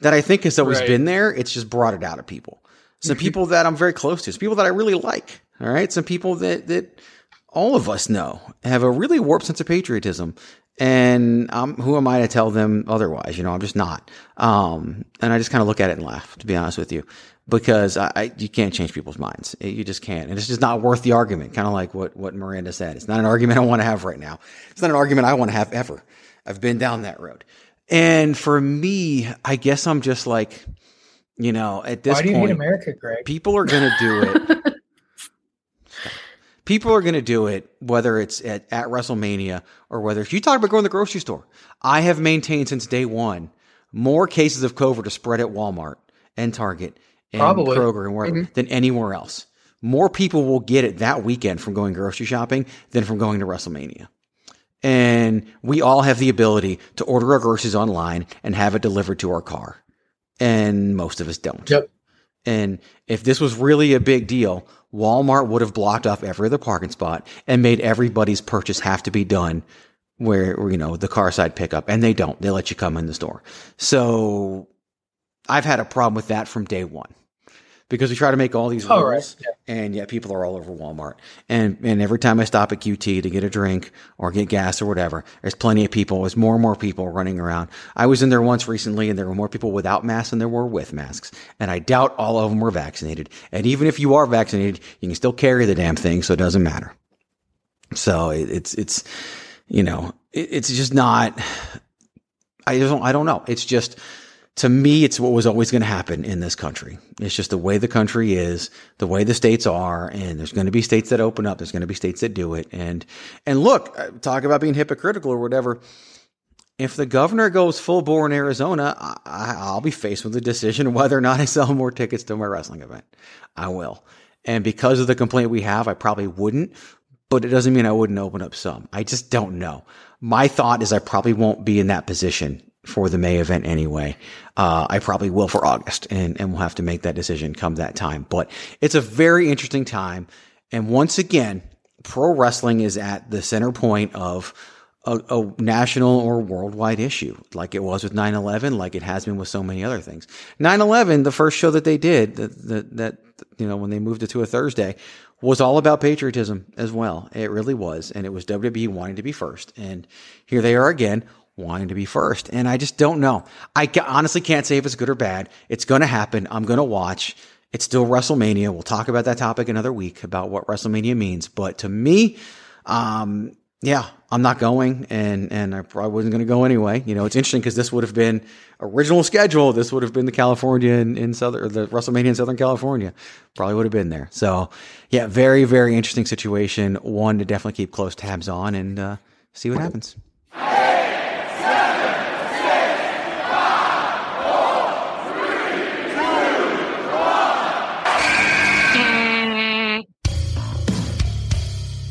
that I think has always right. been there. It's just brought it out of people. Some people that I'm very close to, some people that I really like, All right. Some people that, that all of us know have a really warped sense of patriotism. And um, who am I to tell them otherwise? You know, I'm just not. Um, and I just kind of look at it and laugh, to be honest with you, because I, I you can't change people's minds. Eh, you just can't. And it's just not worth the argument. Kind of like what, what Miranda said. It's not an argument I want to have right now. It's not an argument I want to have ever. I've been down that road. And for me, I guess I'm just like, you know, at this Why do you point, hate America, Greg? people are going to do it. (laughs) people are going to do it, whether it's at, at WrestleMania or whether if you talk about going to the grocery store. I have maintained since day one more cases of COVID to spread at Walmart and Target and Probably. Kroger and wherever mm-hmm. than anywhere else. More people will get it that weekend from going grocery shopping than from going to WrestleMania. And we all have the ability to order our groceries online and have it delivered to our car. And most of us don't. Yep. And if this was really a big deal, Walmart would have blocked off every other parking spot and made everybody's purchase have to be done where, you know, the car side pickup. And they don't. They let you come in the store. So I've had a problem with that from day one because we try to make all these Oh, rules right. Yeah. and yet people are all over Walmart. And and every time I stop at QT to get a drink or get gas or whatever, there's plenty of people. There's more and more people running around. I was in there once recently and there were more people without masks than there were with masks. And I doubt all of them were vaccinated. And even if you are vaccinated, you can still carry the damn thing, so it doesn't matter. So it, it's it's you know, it, it's just not I don't I don't know. It's just to me, it's what was always going to happen in this country. It's just the way the country is, the way the states are, and there's going to be states that open up. There's going to be states that do it. And, and look, uh, talk about being hypocritical or whatever. If the governor goes full bore in Arizona, I, I'll be faced with the decision (laughs) whether or not I sell more tickets to my wrestling event. I will. And because of the complaint we have, I probably wouldn't, but it doesn't mean I wouldn't open up some. I just don't know. My thought is I probably won't be in that position for the May event anyway. Uh, I probably will for August and, and we'll have to make that decision come that time. But it's a very interesting time. And once again, pro wrestling is at the center point of a, a national or worldwide issue, like it was with 9-11, like it has been with so many other things. 9-11, the first show that they did, that, that, that, you know, when they moved it to a Thursday, was all about patriotism as well. It really was. And it was WWE wanting to be first. And here they are again, wanting to be first. And I just don't know. I ca- honestly can't say if it's good or bad. It's going to happen. I'm going to watch. It's still WrestleMania. We'll talk about that topic another week about what WrestleMania means. But to me, um, yeah, I'm not going, and and I probably wasn't going to go anyway. You know, it's interesting because this would have been original schedule. This would have been the California in, in southern, the WrestleMania in Southern California. Probably would have been there. So, yeah, very very interesting situation. One to definitely keep close tabs on and uh, see what happens.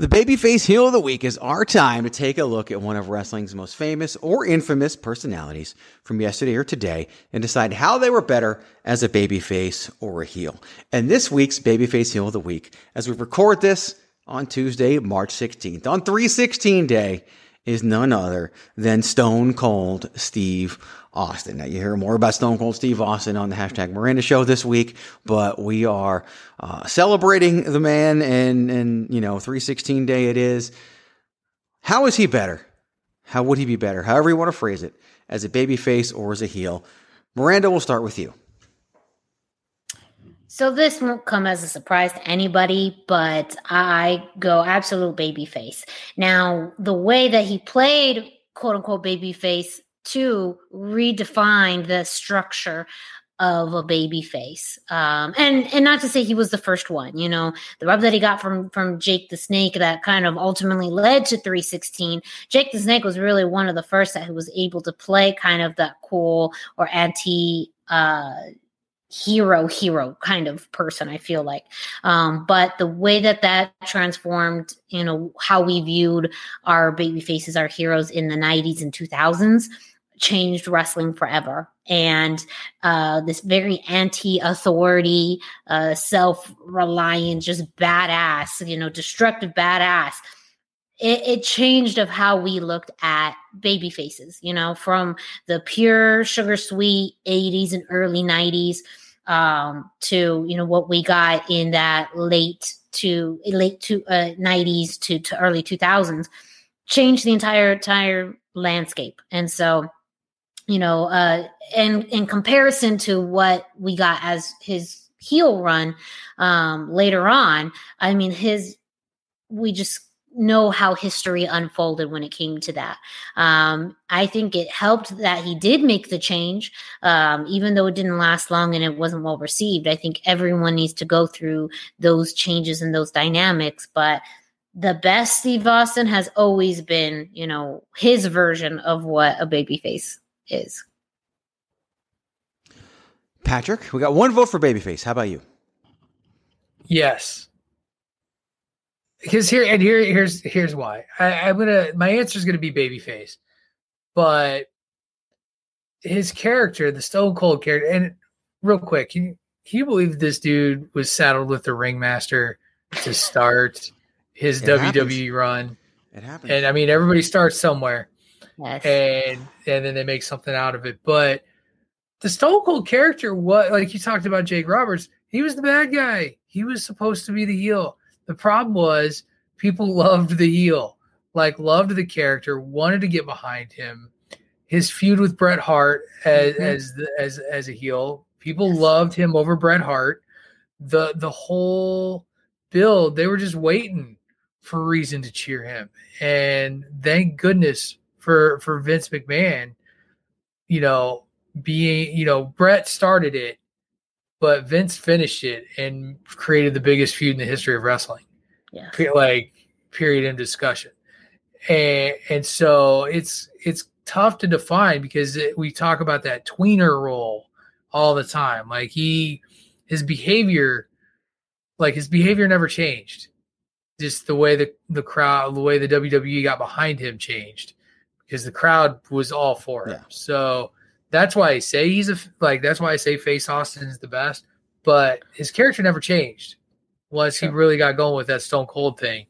The Babyface Heel of the Week is our time to take a look at one of wrestling's most famous or infamous personalities from yesterday or today and decide how they were better as a babyface or a heel. And this week's Babyface Heel of the Week, as we record this on Tuesday, March 16th, on 316 Day, is none other than Stone Cold Steve Austin. Now, you hear more about Stone Cold Steve Austin on the hashtag Miranda Show this week, but we are uh, celebrating the man, and and you know, three sixteen day it is. How is he better? How would he be better? However you want to phrase it, as a baby face or as a heel. Miranda, we'll start with you. So this won't come as a surprise to anybody, but I go absolute baby face. Now, the way that he played quote unquote baby face two redefined the structure of a baby face. Um, and and not to say he was the first one, you know, the rub that he got from from Jake the Snake that kind of ultimately led to 316. Jake the Snake was really one of the first that was able to play kind of that cool or anti uh hero hero kind of person i feel like. Um but the way that that transformed you know how we viewed our baby faces our heroes in the 90s and 2000s changed wrestling forever. And uh this very anti-authority uh self-reliant just badass you know destructive badass it, it, changed of how we looked at baby faces, you know, from the pure sugar sweet 80s and early 90s um, to, you know, what we got in that late to late to uh, 90s to, to early 2000s changed the entire entire landscape. And so, you know, uh, and in comparison to what we got as his heel run um, later on, I mean, his we just know how history unfolded when it came to that. Um, I think it helped that he did make the change, um, even though it didn't last long and it wasn't well received. I think everyone needs to go through those changes and those dynamics, but the best Steve Austin has always been, you know, his version of what a babyface is. Patrick, we got one vote for babyface. How about you? Yes because here and here here's here's why I, am gonna my answer is gonna be babyface, but his character, the Stone Cold character, and real quick, can you, can you believe this dude was saddled with the ringmaster to start his it WWE happens. run? It happened, and I mean everybody starts somewhere, yes. and and then they make something out of it. But the Stone Cold character, what like you talked about Jake Roberts, he was the bad guy. He was supposed to be the heel the problem was people (laughs) loved the heel, like loved the character, wanted to get behind him. His feud with Bret Hart as mm-hmm. as as as a heel, people yes. loved him over Bret Hart. The the whole build, they were just waiting for a reason to cheer him. And thank goodness for for Vince McMahon, you know, being, you know, Bret started it but Vince finished it and created the biggest feud in the history of wrestling. Yeah. Like period in discussion. And and so it's it's tough to define because it, we talk about that tweener role all the time. Like he his behavior like his behavior never changed. Just the way the the crowd the way the WWE got behind him changed because the crowd was all for him. Yeah. So that's why I say he's a like. That's why I say Face Austin is the best. But his character never changed. Once sure. he really got going with that Stone Cold thing,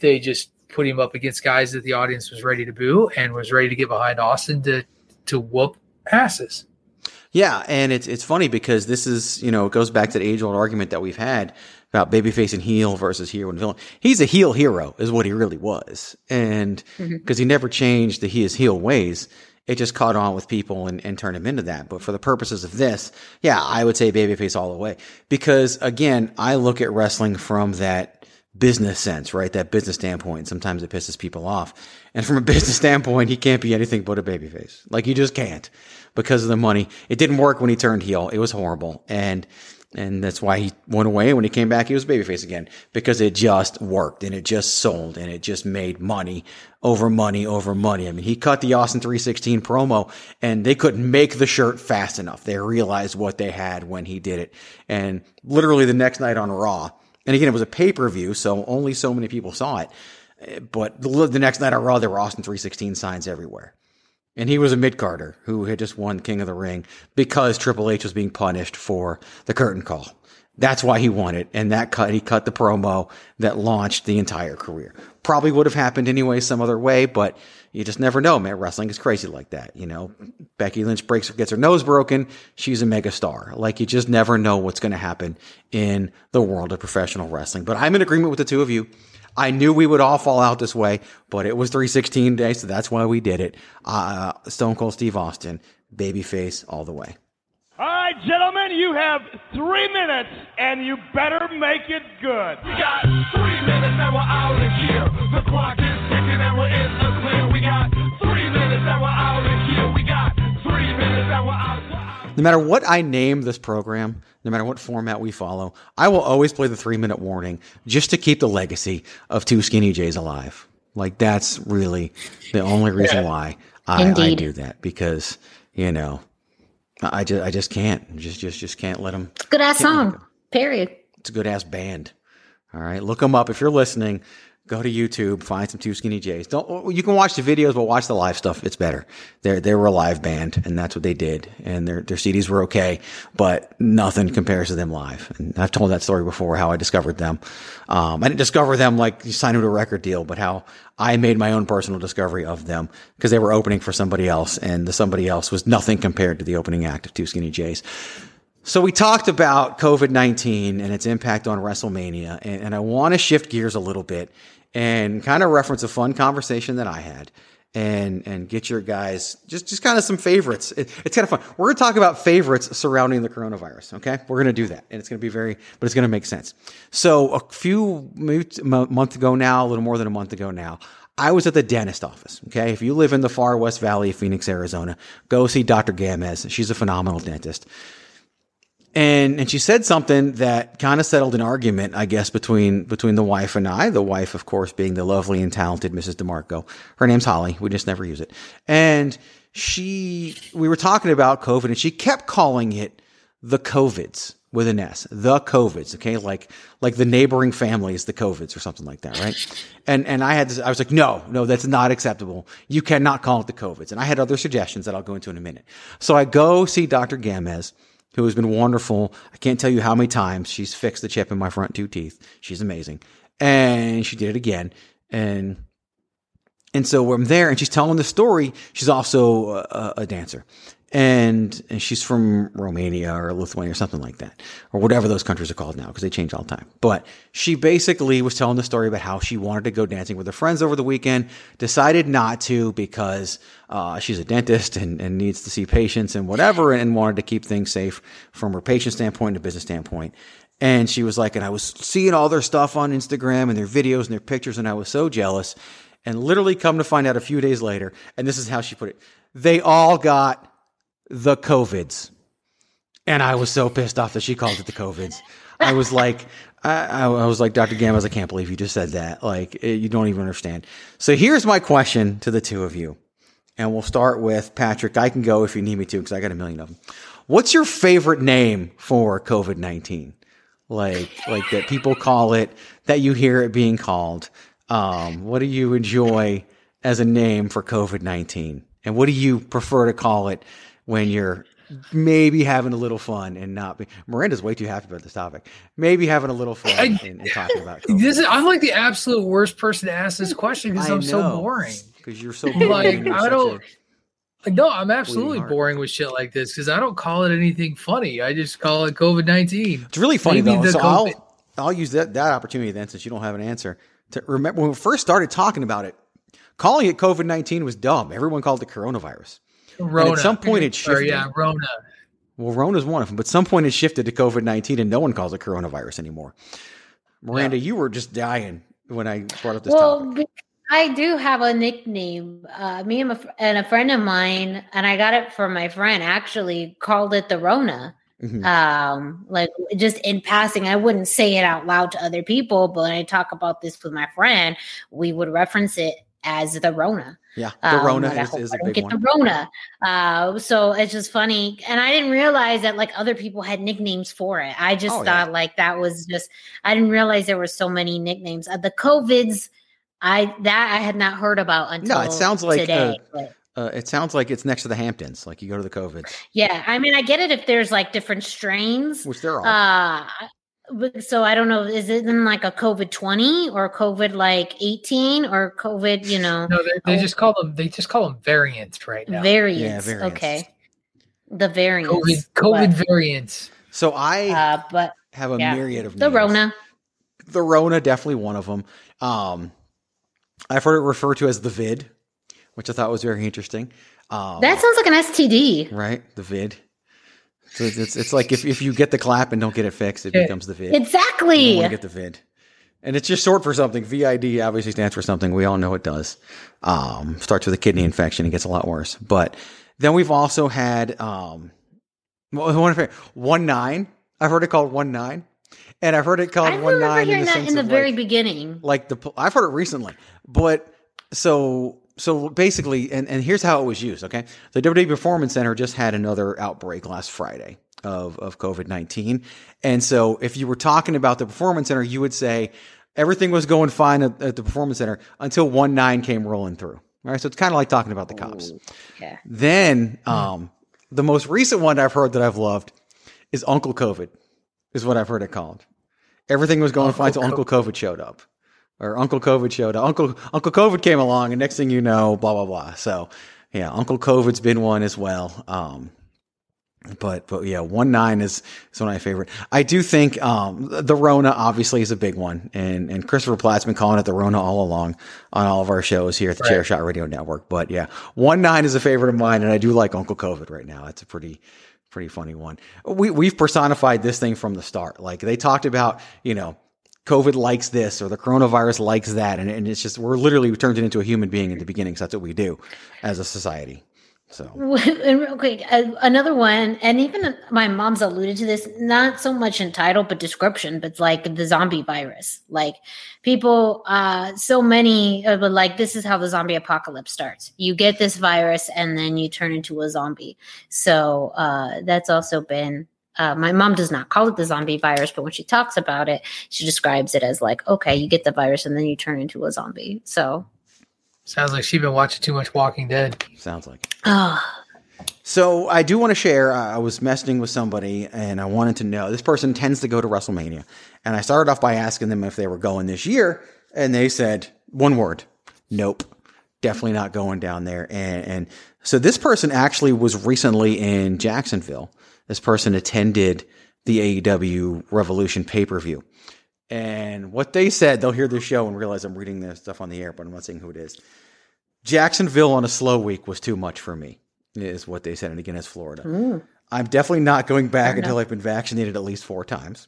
they just put him up against guys that the audience was ready to boo and was ready to get behind Austin to to whoop asses. Yeah, and it's it's funny because this is you know it goes back to the age old argument that we've had about babyface and heel versus hero and villain. He's a heel hero, is what he really was, and because mm-hmm. he never changed the he is heel ways, it just caught on with people and, and turned him into that. But for the purposes of this, yeah, I would say babyface all the way. Because again, I look at wrestling from that business sense, right? That business standpoint. Sometimes it pisses people off. And from a (laughs) business standpoint, he can't be anything but a babyface. Like you just can't because of the money. It didn't work when he turned heel. It was horrible. And and that's why he went away. And when he came back, he was babyface again because it just worked and it just sold and it just made money over money over money. I mean, he cut the Austin 316 promo and they couldn't make the shirt fast enough. They realized what they had when he did it. And literally the next night on Raw, and again, it was a pay per view, so only so many people saw it. But the next night on Raw, there were Austin 316 signs everywhere. And he was a mid carder who had just won King of the Ring because Triple H was being punished for the curtain call. That's why he won it. And that cut, he cut the promo that launched the entire career. Probably would have happened anyway, some other way, but you just never know, man. Wrestling is crazy like that. You know, Becky Lynch breaks, gets her nose broken. She's a mega star. Like you just never know what's going to happen in the world of professional wrestling. But I'm in agreement with the two of you. I knew we would all fall out this way, but it was 316 days, so that's why we did it. Uh, Stone Cold Steve Austin, babyface all the way. All right, gentlemen, you have three minutes, and you better make it good. We got three minutes and we're out of here. The clock is ticking and we're in the clear. We got three minutes and we're out of here. We No matter what I name this program, no matter what format we follow, I will always play the three minute warning just to keep the legacy of two skinny Jays alive. Like that's really the only reason why I, I do that because you know I just I just can't just just just can't let them. Good ass song. Period. It's a good ass band. All right, look them up if you're listening. Go to YouTube, find some Two Skinny Jays. Don't you can watch the videos, but watch the live stuff. It's better. They they were a live band, and that's what they did. And their their CDs were okay, but nothing compares to them live. And I've told that story before, how I discovered them. Um, I didn't discover them like you signed them to a record deal, but how I made my own personal discovery of them because they were opening for somebody else, and the somebody else was nothing compared to the opening act of Two Skinny Jays. So we talked about COVID 19 and its impact on WrestleMania, and, and I want to shift gears a little bit and kind of reference a fun conversation that I had and and get your guys just just kind of some favorites. It, it's kind of fun. We're going to talk about favorites surrounding the coronavirus. Okay, we're going to do that, and it's going to be very, but it's going to make sense. So a few maybe month ago now, a little more than a month ago now. I was at the dentist office. Okay. If you live in the far west valley of Phoenix, Arizona, go see Dr. Gamez. She's a phenomenal dentist and and she said something that kind of settled an argument, I guess, between between the wife and I. The wife, of course, being the lovely and talented Mrs. DeMarco. Her name's Holly. We just never use it. And she, we were talking about COVID, and she kept calling it the COVIDs with an S, the COVIDs. Okay, like like the neighboring families, the COVIDs, or something like that, right? And and I had, to, I was like, no, no, that's not acceptable. You cannot call it the COVIDs. And I had other suggestions that I'll go into in a minute. So I go see Dr. Gamez who has been wonderful. I can't tell you how many times she's fixed the chip in my front two teeth. She's amazing. And she did it again. And and so I'm there and she's telling the story. She's also a, a dancer. And, and she's from Romania or Lithuania or something like that, or whatever those countries are called now because they change all the time. But she basically was telling the story about how she wanted to go dancing with her friends over the weekend, decided not to because uh, she's a dentist and, and needs to see patients and whatever, and wanted to keep things safe from her patient standpoint and a business standpoint. And she was like, and I was seeing all their stuff on Instagram and their videos and their pictures, and I was so jealous. And literally come to find out a few days later, and this is how she put it, they all got the COVIDs. And I was so pissed off that she called it the COVIDs. I was like, I, I was like, Dr. Gamez, I can't believe you just said that. Like, eh, you don't even understand. So here's my question to the two of you. And we'll start with Patrick. I can go if you need me to, because I got a million of them. What's your favorite name for COVID 19? Like, like that people call it, that you hear it being called. Um, what do you enjoy as a name for COVID 19? And what do you prefer to call it when you're maybe having a little fun and not be Miranda's way too happy about this topic. Maybe having a little fun I- in, in talking about COVID. (laughs) This is, I'm like the absolute worst person to ask this question because I'm so boring. because you're so (laughs) boring Like and you're I don't. a- No, I'm absolutely boring with shit like this because I don't call it anything funny. I just call it COVID nineteen. It's really funny Maybe though. So COVID I'll I'll use that that opportunity then, since you don't have an answer, to remember when we first started talking about it. Calling it COVID nineteen was dumb. Everyone called it coronavirus. Rona. And at some point, it Or, shifted. yeah, Rona. Well, Rona's one of them, but some point it shifted to COVID nineteen, and no one calls it coronavirus anymore. Miranda, you were just dying when I brought up this well, topic. I do have a nickname. Uh, me and, a, fr- and a friend of mine, and I got it from my friend. Actually, called it the Rona. Mhm. Um, like just in passing, I wouldn't say it out loud to other people, but when I talk about this with my friend, we would reference it as the Rona. Yeah, the Um, Rona like, I is, is I a big get one. the Rona. Uh, so it's just funny, and I didn't realize that like other people had nicknames for it. I just Oh, yeah. thought like that was just. I didn't realize there were so many nicknames. Uh, the COVIDs, I that I had not heard about until No, it sounds like today. uh, uh, it sounds like it's next to the Hamptons. Like you go to the COVIDs, yeah, I mean, I get it if there's like different strains. which there are. Uh, so I don't know. Is it in like a COVID twenty or COVID like eighteen or COVID? You know, No, they, they Oh. just call them. They just call them variants right now. variants. variants. Okay, the variants. COVID, COVID variants. so I But, uh, but have a yeah. myriad of the names. Rona. The Rona, definitely one of them. Um, I've heard it referred to as the vid, which I thought was very interesting. Um, That sounds like an STD. right, the vid. So it's, it's it's like if, if you get the clap and don't get it fixed, it becomes the vid. You Exactly. don't want to get the vid. And it's just short for something. VID obviously stands for something. We all know it does. Um, starts with a kidney infection. It gets a lot worse. But Then we've also had um, one one nine. I've heard it called one nine, and I've heard it called I one remember nine in hearing the that sense in the very like, beginning. like the I've heard it recently, but so so basically, and and here's how it was used. Okay, the WWE Performance Center just had another outbreak last Friday of of COVID nineteen, and so if you were talking about the Performance Center, you would say everything was going fine at, at the Performance Center until one nine came rolling through. All right, so it's kind of like talking about the cops. Yeah. Then, um, the most recent one I've heard that I've loved is Uncle COVID, is what I've heard it called. Everything was going fine until Uncle COVID showed up, or Uncle COVID showed up. Uncle Uncle COVID came along, and next thing you know, blah blah blah. So, yeah, Uncle COVID's been one as well. Um, but but yeah, one nine is is one of my favorite. I do think um, the Rona obviously is a big one, and and Christopher Platt's been calling it the Rona all along on all of our shows here at the Right. Chair Shot Radio Network. But yeah, one nine is a favorite of mine, and I do like Uncle COVID right now. It's a pretty pretty funny one. We we've personified this thing from the start. Like they talked about, you know. COVID likes this or the coronavirus likes that. And, and it's just, we're literally we turned it into a human being in the beginning. So that's what we do as a society. So and real quick, uh, another one, and even my mom's alluded to this, not so much in title but description, but like the zombie virus. Like people, uh, so many, uh, but like this is how the zombie apocalypse starts. You get this virus, and then you turn into a zombie. So uh, that's also been. Uh, my mom does not call it the zombie virus, but when she talks about it, she describes it as like, okay, you get the virus and then you turn into a zombie. So, Sounds like she's been watching too much Walking Dead. sounds like. oh, So I do want to share. uh, I was messaging with somebody, and I wanted to know. This person tends to go to WrestleMania, and I started off by asking them if they were going this year, and they said one word: "Nope, definitely not going down there." And, and so this person actually was recently in Jacksonville. This person attended the AEW Revolution pay per view, and what they said, they'll hear the show and realize I'm reading this stuff on the air, but I'm not saying who it is. Jacksonville on a slow week was too much for me, is what they said. And again, it's Florida. Mm. I'm definitely not going back until. I've been vaccinated at least four times.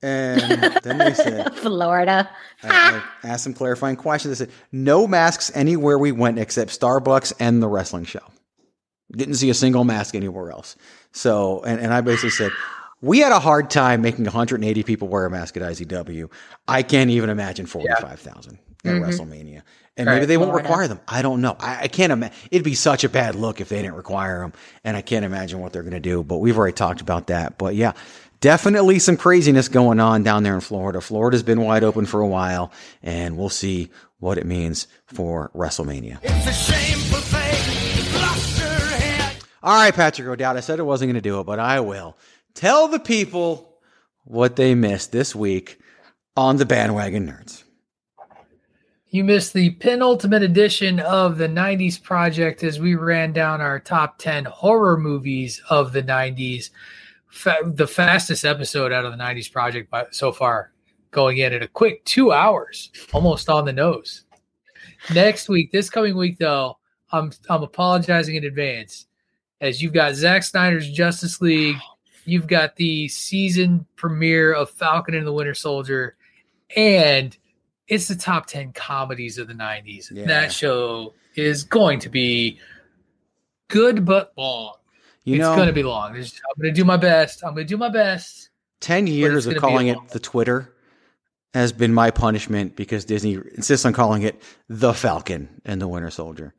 And then they said, (laughs) Florida. I, I asked some clarifying questions. They said, no masks anywhere we went except Starbucks and the wrestling show. Didn't see a single mask anywhere else. So, and, and I basically said, we had a hard time making 180 people wear a mask at IZW. I can't even imagine 45,000 at Mhm. WrestleMania. And Right. maybe they won't Florida. require them. I don't know. I, I can't imagine. It'd be such a bad look if they didn't require them. And I can't imagine what they're going to do. But we've already talked about that. But yeah, definitely some craziness going on down there in Florida. Florida's been wide open for a while. And we'll see what it means for WrestleMania. All right, Patrick O'Dowd. I said I wasn't going to do it, but I will. Tell the people what they missed this week on the Bandwagon Nerds. You missed the penultimate edition of the 90s Project as we ran down our top 10 horror movies of the 90s. Fa- the fastest episode out of the 90s Project by, so far, going in at a quick two hours, almost on the nose. Next week, this coming week, though, I'm, I'm apologizing in advance as you've got Zack Snyder's Justice League, you've got the season premiere of Falcon and the Winter Soldier, and it's the top 10 comedies of the 90s. Yeah. That show is going to be good but long. You it's know- going to be long. I'm going to do my best. I'm going to do my best. 10 years of calling it the Twitter has been my punishment because Disney insists on calling it the Falcon and the Winter Soldier.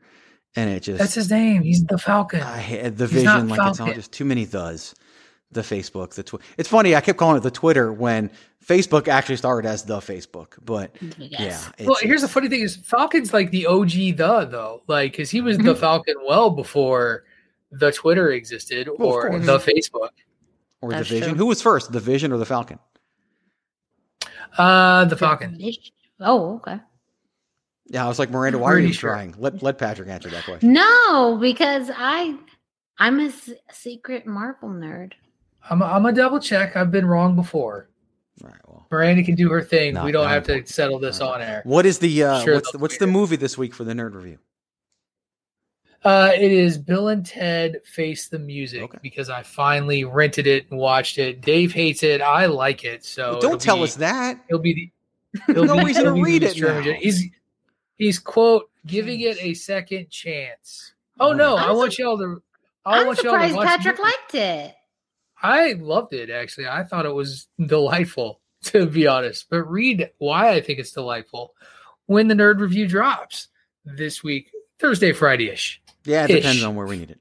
And it just, That's his name. He's the Falcon. I had the He's vision, like it's all just too many thes. The Facebook, the Twitter. It's funny. I kept calling it the Twitter when Facebook actually started as the Facebook. But yeah, well, here's the funny thing: is Falcon's like the OG the though, like because he was the Falcon well before the Twitter existed Well, or the Facebook. or That's the Vision. true. Who was first, the Vision or the Falcon? Uh, the Falcon. Oh, okay. Yeah, I was like, Miranda, why are Pretty you sure. trying? Let let Patrick answer that question. No, because I I'm a s- secret Marvel nerd. I'm a, I'm a double check. I've been wrong before. Right. Well, Miranda can do her thing. Not- we don't not have to important. settle this on air. what is the uh, Sure, what's what's the movie this week for the nerd review? Uh, it is Bill and Ted Face the Music Okay. because I finally rented it and watched it. Dave hates it. I like it. So Well, don't tell be- us that. He'll be the. (laughs) he'll No reason to he'll be read it now. He's he's quote giving it a second chance. Oh no, I'm I want y'all to. I I'm want y'all to surprised watch. Patrick liked it. I loved it actually. I thought it was delightful (laughs) to be honest. But read why I think it's delightful when the nerd review drops this week, Thursday, Friday ish. Yeah, it Ish. depends on where we need it.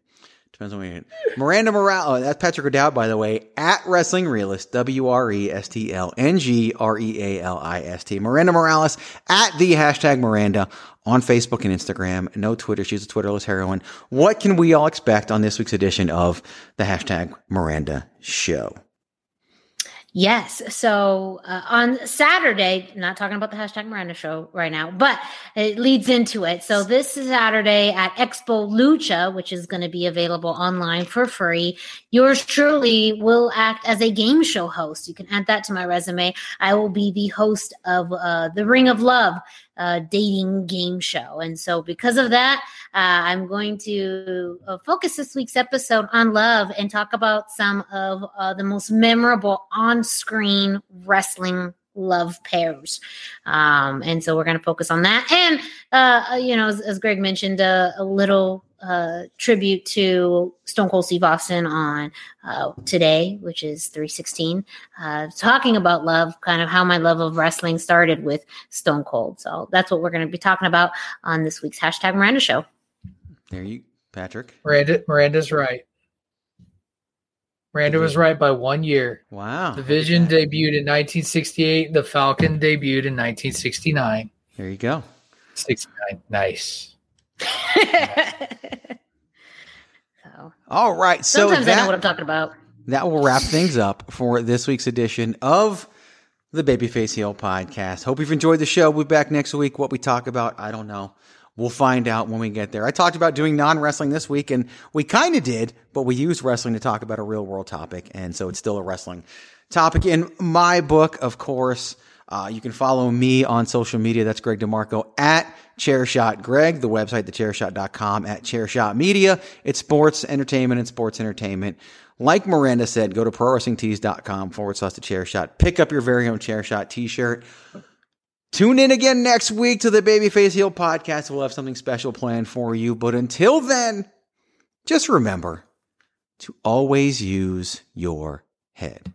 Depends on need. Miranda Morales, oh, that's Patrick O'Dowd, by the way, at Wrestling Realist, W R E S T L N G R E A L I S T. Miranda Morales at the hashtag Miranda on Facebook and Instagram. No Twitter. She's a Twitterless heroine. What can we all expect on this week's edition of the hashtag Miranda Show? Yes. So uh, on Saturday, not talking about the hashtag Miranda show right now, but it leads into it. So this is Saturday at Expo Lucha, which is going to be available online for free. Yours truly will act as a game show host. You can add that to my resume. I will be the host of uh, the Ring of Love uh, dating game show. And so, because of that, uh, I'm going to uh, focus this week's episode on love and talk about some of uh, the most memorable on screen wrestling love pairs. Um, and so, we're going to focus on that. And, uh, you know, as, as Greg mentioned, uh, a little uh, tribute to Stone Cold Steve Austin on uh, today, which is 316, uh, talking about love, kind of how my love of wrestling started with Stone Cold. So that's what we're going to be talking about on this week's hashtag Miranda Show. There you, Patrick. Miranda, Miranda's right. Miranda was right by one year. Wow. The Vision debuted in 1968. The Falcon debuted in 1969. There you go. 69. Nice. (laughs) so All right. So sometimes I know what I'm talking about. that will wrap things up for this week's edition of the Babyface Heel podcast. Hope you've enjoyed the show. We'll be back next week. What we talk about, I don't know. We'll find out when we get there. I talked about doing non wrestling this week, and we kind of did, but we used wrestling to talk about a real world topic, and so it's still a wrestling topic. In my book, of course, uh, you can follow me on social media. That's Greg DeMarco at Chairshot Greg, the website, thechairshot.com, at Chairshot Media. It's sports entertainment and sports entertainment. Like Miranda said, go to prowrestlingtees.com forward slash the chair shot. Pick up your very own chair shot t shirt. Tune in again next week to the Babyface Heel podcast. We'll have something special planned for you. But until then, just remember to always use your head.